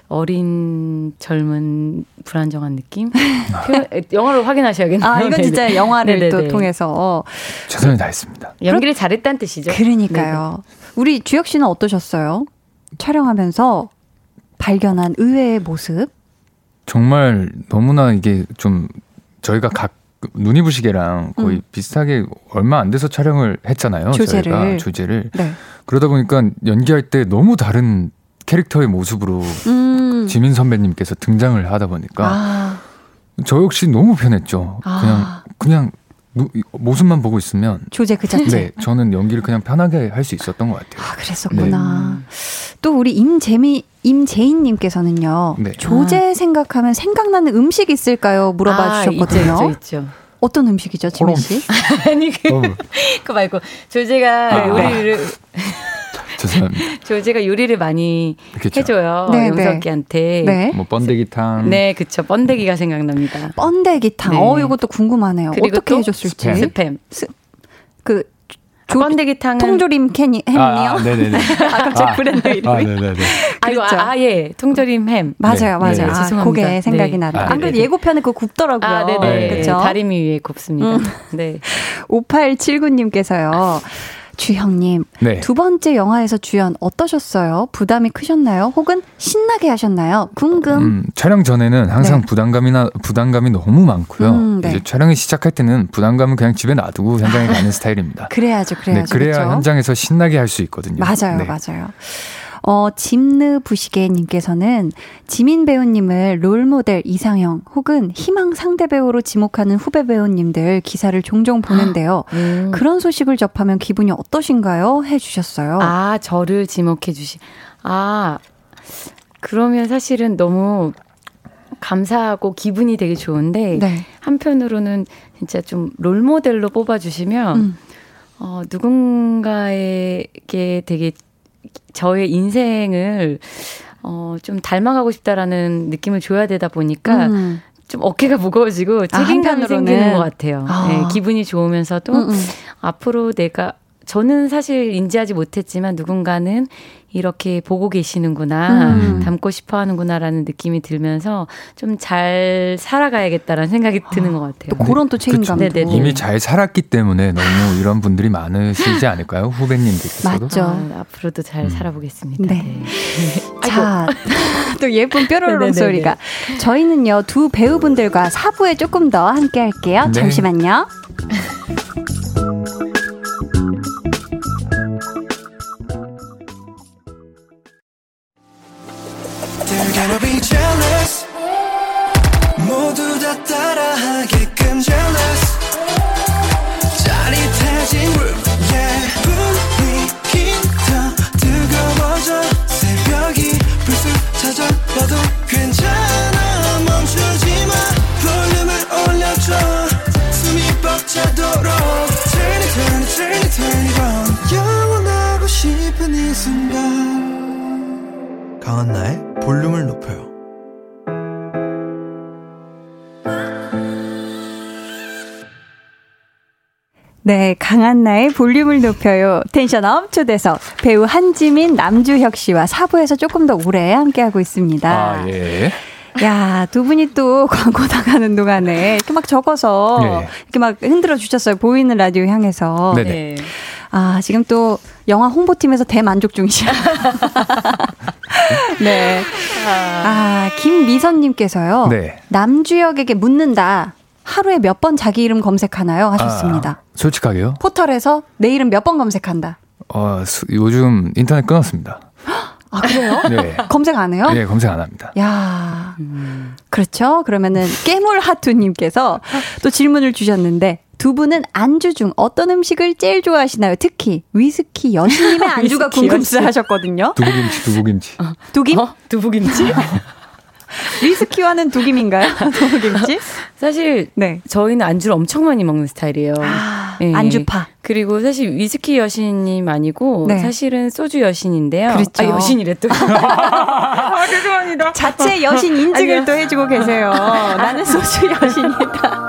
어린 젊은 불안정한 느낌? 영화로 확인하셔야겠네요. 아 이건 진짜 영화를 네네네. 또 통해서 최선을 다했습니다. 연기를 잘했다는 뜻이죠. 그러니까요. 네네. 우리 주혁 씨는 어떠셨어요? 촬영하면서 발견한 의외의 모습? 정말 너무나 이게 좀 저희가 각그 눈이 부시게랑 거의 음. 비슷하게 얼마 안 돼서 촬영을 했잖아요. 조제를. 저희가 조제를. 네. 그러다 보니까 연기할 때 너무 다른 캐릭터의 모습으로 음. 지민 선배님께서 등장을 하다 보니까 아. 저 역시 너무 편했죠. 아. 그냥 그냥 모습만 보고 있으면 조제 그 자체. 네, 저는 연기를 그냥 편하게 할 수 있었던 것 같아요. 아, 그랬었구나. 네. 또 우리 임재미 임재인님께서는요. 네. 조제 아. 생각하면 생각나는 음식 있을까요? 물어봐 아, 주셨거든요. 있죠, 있죠, 있죠. 어떤 음식이죠, 지민 씨? 아니 그, 어. 그 말고 조제가 아, 요리를 죄송합니다. 조제가 요리를 많이 그쵸. 해줘요. 네, 영석이한테. 네. 네. 뭐 번데기탕. 네, 그쵸. 번데기가 생각납니다. 번데기탕. 네. 어, 이것도 궁금하네요. 어떻게 해줬을지. 스팸. 스, 그 조, 번데기탕은 통조림 캔이 햄이요? 아, 아, 네네네. 아, 갑자기 아, 브랜드 이름이. 아, 네네네. 그렇죠. 아, 예. 통조림 햄. 맞아요, 네. 맞아요. 네. 아, 죄송합니다. 그게 생각이 네. 나네요. 아, 안 그래도 예고편에 그거 굽더라고요. 아, 네네. 그렇죠? 다리미 위에 굽습니다. 음. 네. 5879님께서요. 주형님, 네. 두 번째 영화에서 주연 어떠셨어요? 부담이 크셨나요? 혹은 신나게 하셨나요? 궁금. 음, 촬영 전에는 항상 네. 부담감이나 부담감이 너무 많고요. 음, 네. 이제 촬영이 시작할 때는 부담감은 그냥 집에 놔두고 현장에 가는 스타일입니다. 그래야죠, 그래야죠. 네, 그래야 그렇죠? 현장에서 신나게 할 수 있거든요. 맞아요, 네. 맞아요. 어, 짐느 부시게님께서는 지민 배우님을 롤모델 이상형 혹은 희망 상대 배우로 지목하는 후배 배우님들 기사를 종종 보는데요. 음. 그런 소식을 접하면 기분이 어떠신가요? 해주셨어요. 아, 저를 지목해 주시. 아, 그러면 사실은 너무 감사하고 기분이 되게 좋은데 네. 한편으로는 진짜 좀 롤모델로 뽑아주시면 음. 어, 누군가에게 되게 저의 인생을 어, 좀 닮아가고 싶다라는 느낌을 줘야 되다 보니까 음. 좀 어깨가 무거워지고 아, 책임감이 아, 생기는 것 같아요. 아. 네, 기분이 좋으면서도 음, 음. 앞으로 내가 저는 사실 인지하지 못했지만 누군가는 이렇게 보고 계시는구나, 음. 담고 싶어 하는구나라는 느낌이 들면서 좀 잘 살아가야겠다라는 생각이 드는 것 같아요. 또 그런 또 책임감도. 네, 네, 네. 이미 잘 살았기 때문에 너무 이런 분들이 많으시지 않을까요? 후배님들께서도. 맞죠. 아, 앞으로도 잘 음. 살아보겠습니다. 네. 네. 자, 또 예쁜 뾰로롱 소리가. 저희는요, 두 배우분들과 사부에 조금 더 함께 할게요. 네. 잠시만요. 강한나의 볼륨을 높여요. 텐션업 초대석 배우 한지민, 남주혁 씨와 사부에서 조금 더 오래 함께하고 있습니다. 아, 예. 야, 두 분이 또 광고 나가는 동안에 이렇게 막 적어서 예. 이렇게 막 흔들어 주셨어요. 보이는 라디오 향해서. 네네. 네. 아, 지금 또 영화 홍보팀에서 대만족 중이시야. 네. 아, 김미선님께서요. 네. 남주혁에게 묻는다. 하루에 몇 번 자기 이름 검색하나요? 하셨습니다. 아, 솔직하게요? 포털에서 내 이름 몇 번 검색한다. 어, 요즘 인터넷 끊었습니다. 아, 그래요? 네. 검색 안 해요? 네, 검색 안 합니다. 야 음. 그렇죠. 그러면은, 깨물 하투님께서 또 질문을 주셨는데, 두 분은 안주 중 어떤 음식을 제일 좋아하시나요? 특히 위스키 여신님의 안주가 궁금스 하셨거든요. 두부김치, 두부김치. 어. 두김? 어? 두부김치? 위스키와는 두김인가요? 두부김치? 사실 네. 저희는 안주를 엄청 많이 먹는 스타일이에요. 아, 네. 안주파. 그리고 사실 위스키 여신님 아니고 네. 사실은 소주 여신인데요. 그렇죠. 아, 여신이래 또. 아, 죄송합니다. 자체 여신 인증을 또 해주고 계세요. 나는 소주 여신이다.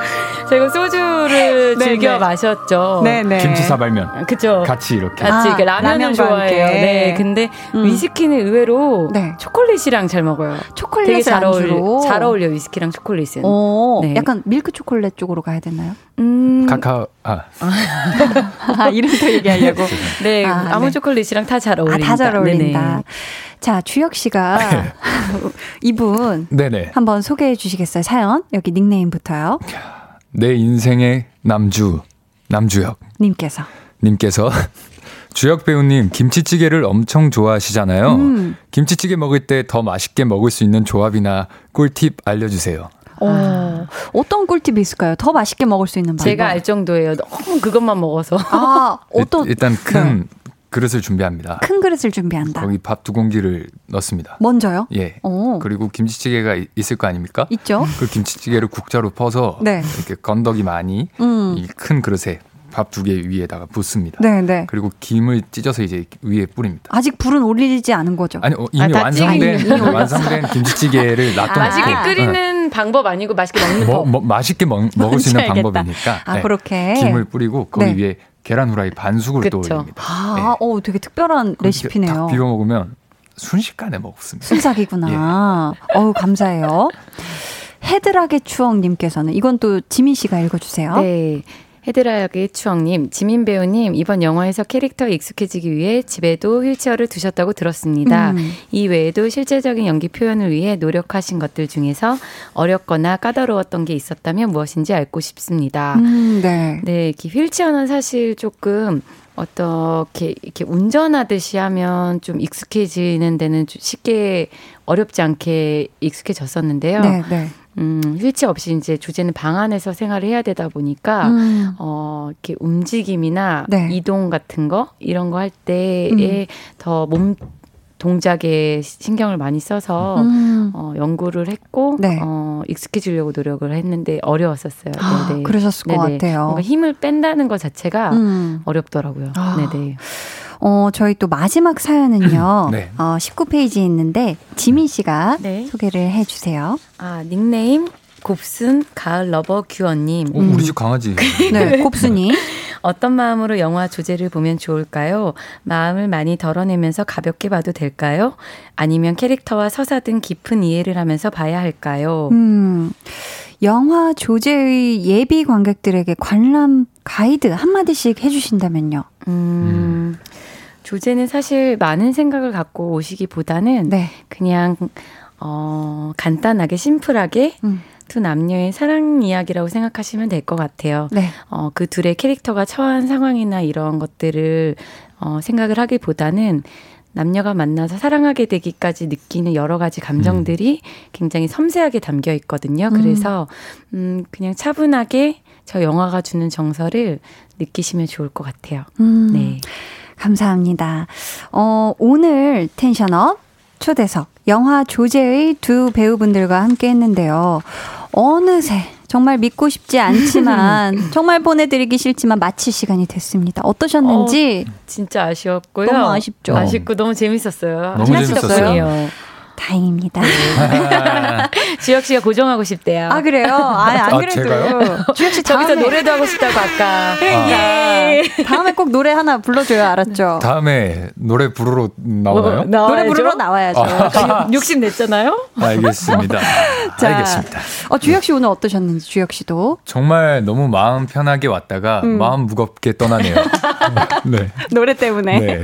제가 소주를 네, 즐겨 네. 마셨죠. 네네. 김치 사발면. 그죠. 같이 이렇게. 같이 아, 라면을 좋아해요. 함께. 네. 근데 음. 위스키는 의외로 네. 초콜릿이랑 잘 먹어요. 초콜릿 되게 잘 어울려. 잘 어울려 위스키랑 초콜릿은. 오, 네. 약간 밀크 초콜릿 쪽으로 가야 되나요? 음. 카카오 아. 아 이름도 얘기하려고. 네, 아, 무 네. 초콜릿이랑 다 잘 어울린다. 아, 다 잘 어울린다. 네네. 자, 주혁 씨가 이분 네네. 한번 소개해 주시겠어요? 사연 여기 닉네임부터요. 내 인생의 남주, 남주혁. 님께서. 님께서 주혁 배우님 김치찌개를 엄청 좋아하시잖아요. 음. 김치찌개 먹을 때 더 맛있게 먹을 수 있는 조합이나 꿀팁 알려주세요. 어, 어떤 꿀팁이 있을까요? 더 맛있게 먹을 수 있는 방법. 제가 알 정도예요. 너무 그것만 먹어서. 아, 어떤 일단 큰 네. 그릇을 준비합니다. 큰 그릇을 준비한다. 거기 밥 두 공기를 넣습니다. 먼저요? 예. 오. 그리고 김치찌개가 있을 거 아닙니까? 있죠. 그 김치찌개를 국자로 퍼서 네. 이렇게 건더기 많이 음. 이큰 그릇에 밥 두 개 위에다가 붓습니다. 네, 네. 그리고 김을 찢어서 이제 위에 뿌립니다. 아직 불은 올리지 않은 거죠? 아니 어, 이미 아, 완성된 이미 완성된 김치찌개를 놔둬 놓고 아, 맛있게 끓이는 네. 방법 아니고 맛있게 먹는 뭐, 법. 뭐, 맛있게 먹, 먹을 수 있는 방법이니까. 아 네. 그렇게 김을 뿌리고 거기 네. 위에 계란 후라이 반숙을 그쵸. 또 올립니다. 아, 네. 어, 되게 특별한 레시피네요. 비벼 먹으면 순식간에 먹습니다. 순삭이구나. 예. 어우, 감사해요. 헤드락의 추억님께서는 이건 또 지민 씨가 읽어주세요. 네. 헤드라역의 추억님, 지민 배우님, 이번 영화에서 캐릭터에 익숙해지기 위해 집에도 휠체어를 두셨다고 들었습니다. 음. 이 외에도 실제적인 연기 표현을 위해 노력하신 것들 중에서 어렵거나 까다로웠던 게 있었다면 무엇인지 알고 싶습니다. 음, 네. 네, 휠체어는 사실 조금 어떻게 이렇게 운전하듯이 하면 좀 익숙해지는 데는 쉽게 어렵지 않게 익숙해졌었는데요. 네, 네. 음, 휠체어 없이 이제 주제는 방 안에서 생활을 해야 되다 보니까 음. 어, 이렇게 움직임이나 네. 이동 같은 거 이런 거 할 때에 음. 더몸 동작에 신경을 많이 써서 음. 어, 연구를 했고 네. 어, 익숙해지려고 노력을 했는데 어려웠었어요. 아, 네네. 그러셨을 네네. 것 같아요. 뭔가 힘을 뺀다는 것 자체가 음. 어렵더라고요. 아. 네네. 어, 저희 또 마지막 사연은요. 네. 어, 19페이지에 있는데 지민 씨가 네. 소개를 해 주세요. 아, 닉네임 곱순 가을 lover 규언님. 어, 우리 집 강아지. 네, 곱순이. 어떤 마음으로 영화 조제를 보면 좋을까요? 마음을 많이 덜어내면서 가볍게 봐도 될까요? 아니면 캐릭터와 서사 등 깊은 이해를 하면서 봐야 할까요? 음. 영화 조제의 예비 관객들에게 관람 가이드 한마디씩 해주신다면요. 음. 조제는 사실 많은 생각을 갖고 오시기보다는 네. 그냥 어 간단하게 심플하게 음. 두 남녀의 사랑 이야기라고 생각하시면 될 것 같아요. 네. 어, 그 둘의 캐릭터가 처한 상황이나 이런 것들을 어, 생각을 하기보다는 남녀가 만나서 사랑하게 되기까지 느끼는 여러 가지 감정들이 음. 굉장히 섬세하게 담겨 있거든요. 음. 그래서 음 그냥 차분하게 저 영화가 주는 정서를 느끼시면 좋을 것 같아요. 음. 네. 감사합니다. 어, 오늘 텐션업 초대석 영화 조제의 두 배우분들과 함께 했는데요. 어느새 정말 믿고 싶지 않지만 정말 보내드리기 싫지만 마칠 시간이 됐습니다. 어떠셨는지 어, 진짜 아쉬웠고요. 너무 아쉽죠. 아쉽고 너무 재밌었어요. 너무 재밌었어요. 다행입니다. 주혁 씨가 고정하고 싶대요. 아 그래요? 아, 안 아, 그래도 주혁 씨 저기서 노래도 하고 싶다고 아까. 아. 예. 다음에 꼭 노래 하나 불러줘요. 알았죠? 다음에 노래 부르러 나오나요? 뭐, 노래 부르러 나와야죠. 아. 60 냈잖아요. 알겠습니다. 자, 알겠습니다. 어, 주혁 씨 오늘 어떠셨는지 주혁 씨도 정말 너무 마음 편하게 왔다가 음. 마음 무겁게 떠나네요. 네. 노래 때문에. 네.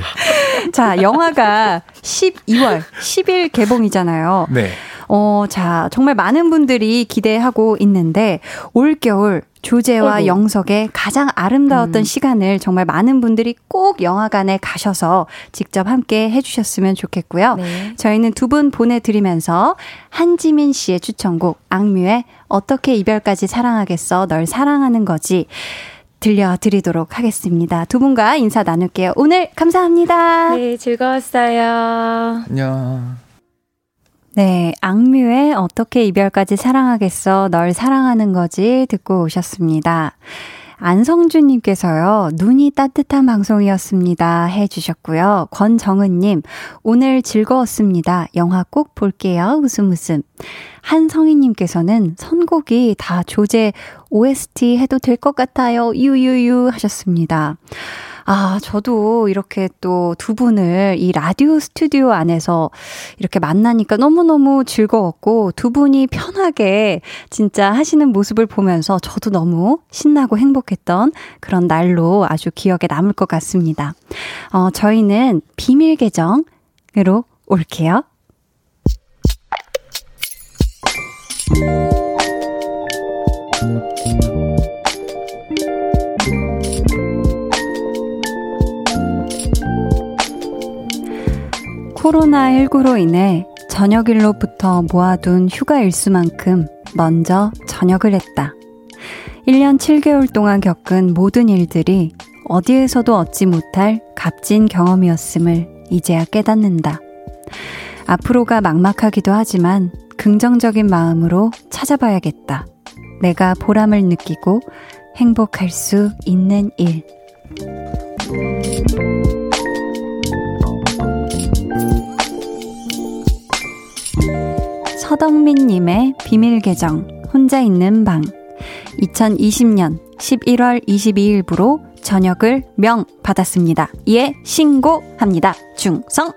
자, 영화가 12월 10일 개봉 이잖아요. 네. 어, 자, 정말 많은 분들이 기대하고 있는데 올겨울 조제와 어구. 영석의 가장 아름다웠던 음. 시간을 정말 많은 분들이 꼭 영화관에 가셔서 직접 함께 해주셨으면 좋겠고요. 네. 저희는 두 분 보내드리면서 한지민 씨의 추천곡 악뮤의 어떻게 이별까지 사랑하겠어 널 사랑하는 거지 들려드리도록 하겠습니다. 두 분과 인사 나눌게요. 오늘 감사합니다. 네, 즐거웠어요. 안녕. 네, 악뮤의 어떻게 이별까지 사랑하겠어, 널 사랑하는 거지 듣고 오셨습니다. 안성준님께서요, 눈이 따뜻한 방송이었습니다. 해주셨고요. 권정은님, 오늘 즐거웠습니다. 영화 꼭 볼게요. 웃음 웃음. 한성희님께서는 선곡이 다 조제 OST 해도 될 것 같아요. 유유유 하셨습니다. 아, 저도 이렇게 또 두 분을 이 라디오 스튜디오 안에서 이렇게 만나니까 너무너무 즐거웠고 두 분이 편하게 진짜 하시는 모습을 보면서 저도 너무 신나고 행복했던 그런 날로 아주 기억에 남을 것 같습니다. 어, 저희는 비밀 계정으로 올게요. 코로나19로 인해 저녁일로부터 모아둔 휴가 일수만큼 먼저 저녁을 했다. 1년 7개월 동안 겪은 모든 일들이 어디에서도 얻지 못할 값진 경험이었음을 이제야 깨닫는다. 앞으로가 막막하기도 하지만 긍정적인 마음으로 찾아봐야겠다. 내가 보람을 느끼고 행복할 수 있는 일. 서덕민님의 비밀계정, 혼자 있는 방. 2020년 11월 22일부로 저녁을 명 받았습니다. 예, 신고합니다. 중성!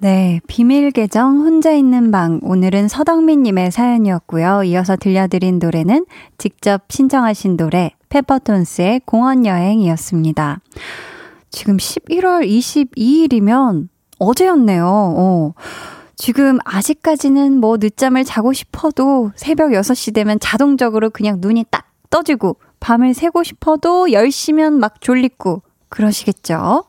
네, 비밀 계정 혼자 있는 방 오늘은 서덕민 님의 사연이었고요. 이어서 들려드린 노래는 직접 신청하신 노래 페퍼톤스의 공원 여행이었습니다. 지금 11월 22일이면 어제였네요. 어. 지금 아직까지는 뭐 늦잠을 자고 싶어도 새벽 6시 되면 자동적으로 그냥 눈이 딱 떠지고 밤을 새고 싶어도 10시면 막 졸리고 그러시겠죠?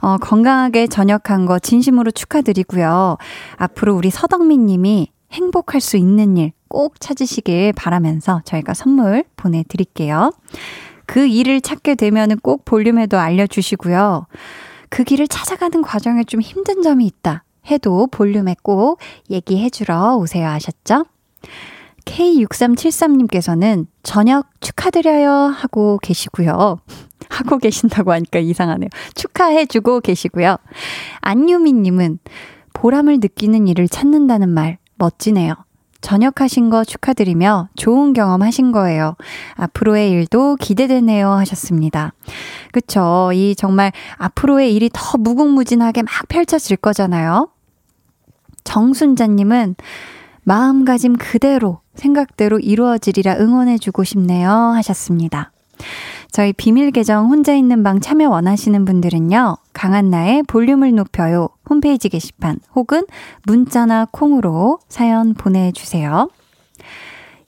어, 건강하게 전역한 거 진심으로 축하드리고요. 앞으로 우리 서덕민 님이 행복할 수 있는 일 꼭 찾으시길 바라면서 저희가 선물 보내드릴게요. 그 일을 찾게 되면 꼭 볼륨에도 알려주시고요. 그 길을 찾아가는 과정에 좀 힘든 점이 있다 해도 볼륨에 꼭 얘기해주러 오세요 하셨죠? K6373님께서는 저녁 축하드려요 하고 계시고요. 하고 계신다고 하니까 이상하네요. 축하해주고 계시고요. 안유미님은 보람을 느끼는 일을 찾는다는 말 멋지네요. 전역하신 거 축하드리며 좋은 경험 하신 거예요. 앞으로의 일도 기대되네요 하셨습니다. 그쵸. 이 정말 앞으로의 일이 더 무궁무진하게 막 펼쳐질 거잖아요. 정순자님은 마음가짐 그대로 생각대로 이루어지리라 응원해주고 싶네요 하셨습니다. 저희 비밀 계정 혼자 있는 방 참여 원하시는 분들은요. 강한나의 볼륨을 높여요 홈페이지 게시판 혹은 문자나 콩으로 사연 보내주세요.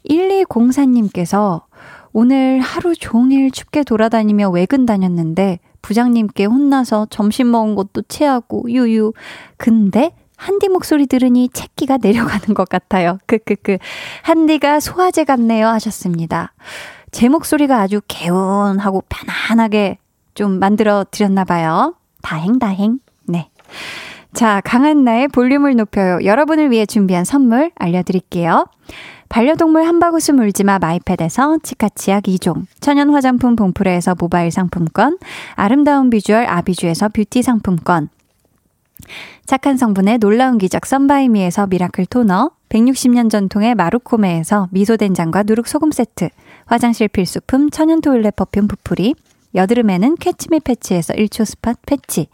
1204님께서 오늘 하루 종일 춥게 돌아다니며 외근 다녔는데 부장님께 혼나서 점심 먹은 것도 체하고 유유. 근데 한디 목소리 들으니 채기가 내려가는 것 같아요. 크크크. 한디가 소화제 같네요 하셨습니다. 제 목소리가 아주 개운하고 편안하게 좀 만들어 드렸나 봐요. 다행, 다행. 네. 자, 강한 나의 볼륨을 높여요. 여러분을 위해 준비한 선물 알려드릴게요. 반려동물 한바구스 물지마 마이패드에서 치카치약 2종, 천연 화장품 봉프레에서 모바일 상품권, 아름다운 비주얼 아비주에서 뷰티 상품권, 착한 성분의 놀라운 기적 썬바이미에서 miracle toner, 160년 전통의 마루코메에서 미소된장과 누룩소금 세트, 화장실 필수품 천연 toilet perfume 부풀이, 여드름에는 캐치미 패치에서 1초 spot patch,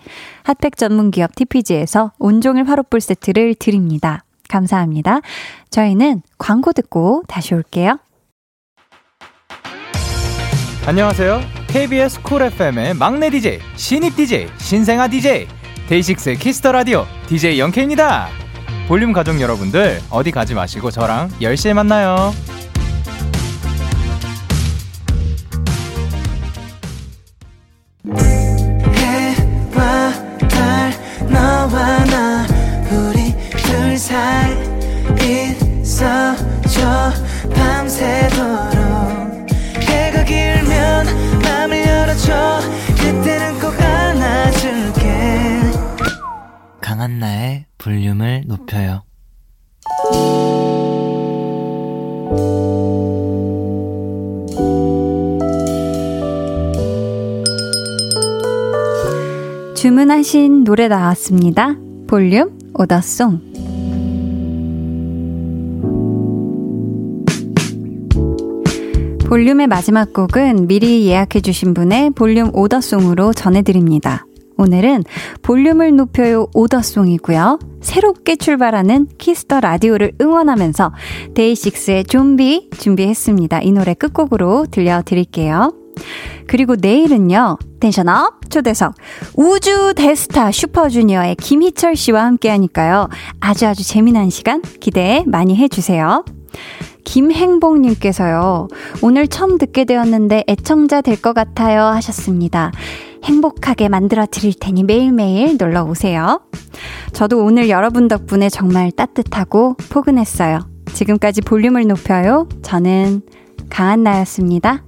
핫팩 전문 기업 TPG에서 온종일 화롯불 세트를 드립니다. 감사합니다. 저희는 광고 듣고 다시 올게요. 안녕하세요. KBS 쿨 FM의 막내 DJ, 신입 DJ, 신생아 DJ, 데이식스의 키스터 라디오 DJ 영케입니다. 볼륨 가족 여러분들 어디 가지 마시고 저랑 10시에 만나요. 노래 나왔습니다. 볼륨 order song. 볼륨의 마지막 곡은 미리 예약해주신 분의 볼륨 order song으로 전해드립니다. 오늘은 볼륨을 높여요 order song이고요. 새롭게 출발하는 키스터 라디오를 응원하면서 데이식스의 좀비 준비했습니다. 이 노래 끝곡으로 들려드릴게요. 그리고 내일은요, 텐션업 초대석, 우주 대스타 슈퍼주니어의 김희철 씨와 함께 하니까요, 아주 아주 재미난 시간 기대 많이 해주세요. 김행복님께서요. 오늘 처음 듣게 되었는데 애청자 될 것 같아요 하셨습니다. 행복하게 만들어 드릴 테니 매일매일 놀러 오세요. 저도 오늘 여러분 덕분에 정말 따뜻하고 포근했어요. 지금까지 볼륨을 높여요. 저는 강한나였습니다.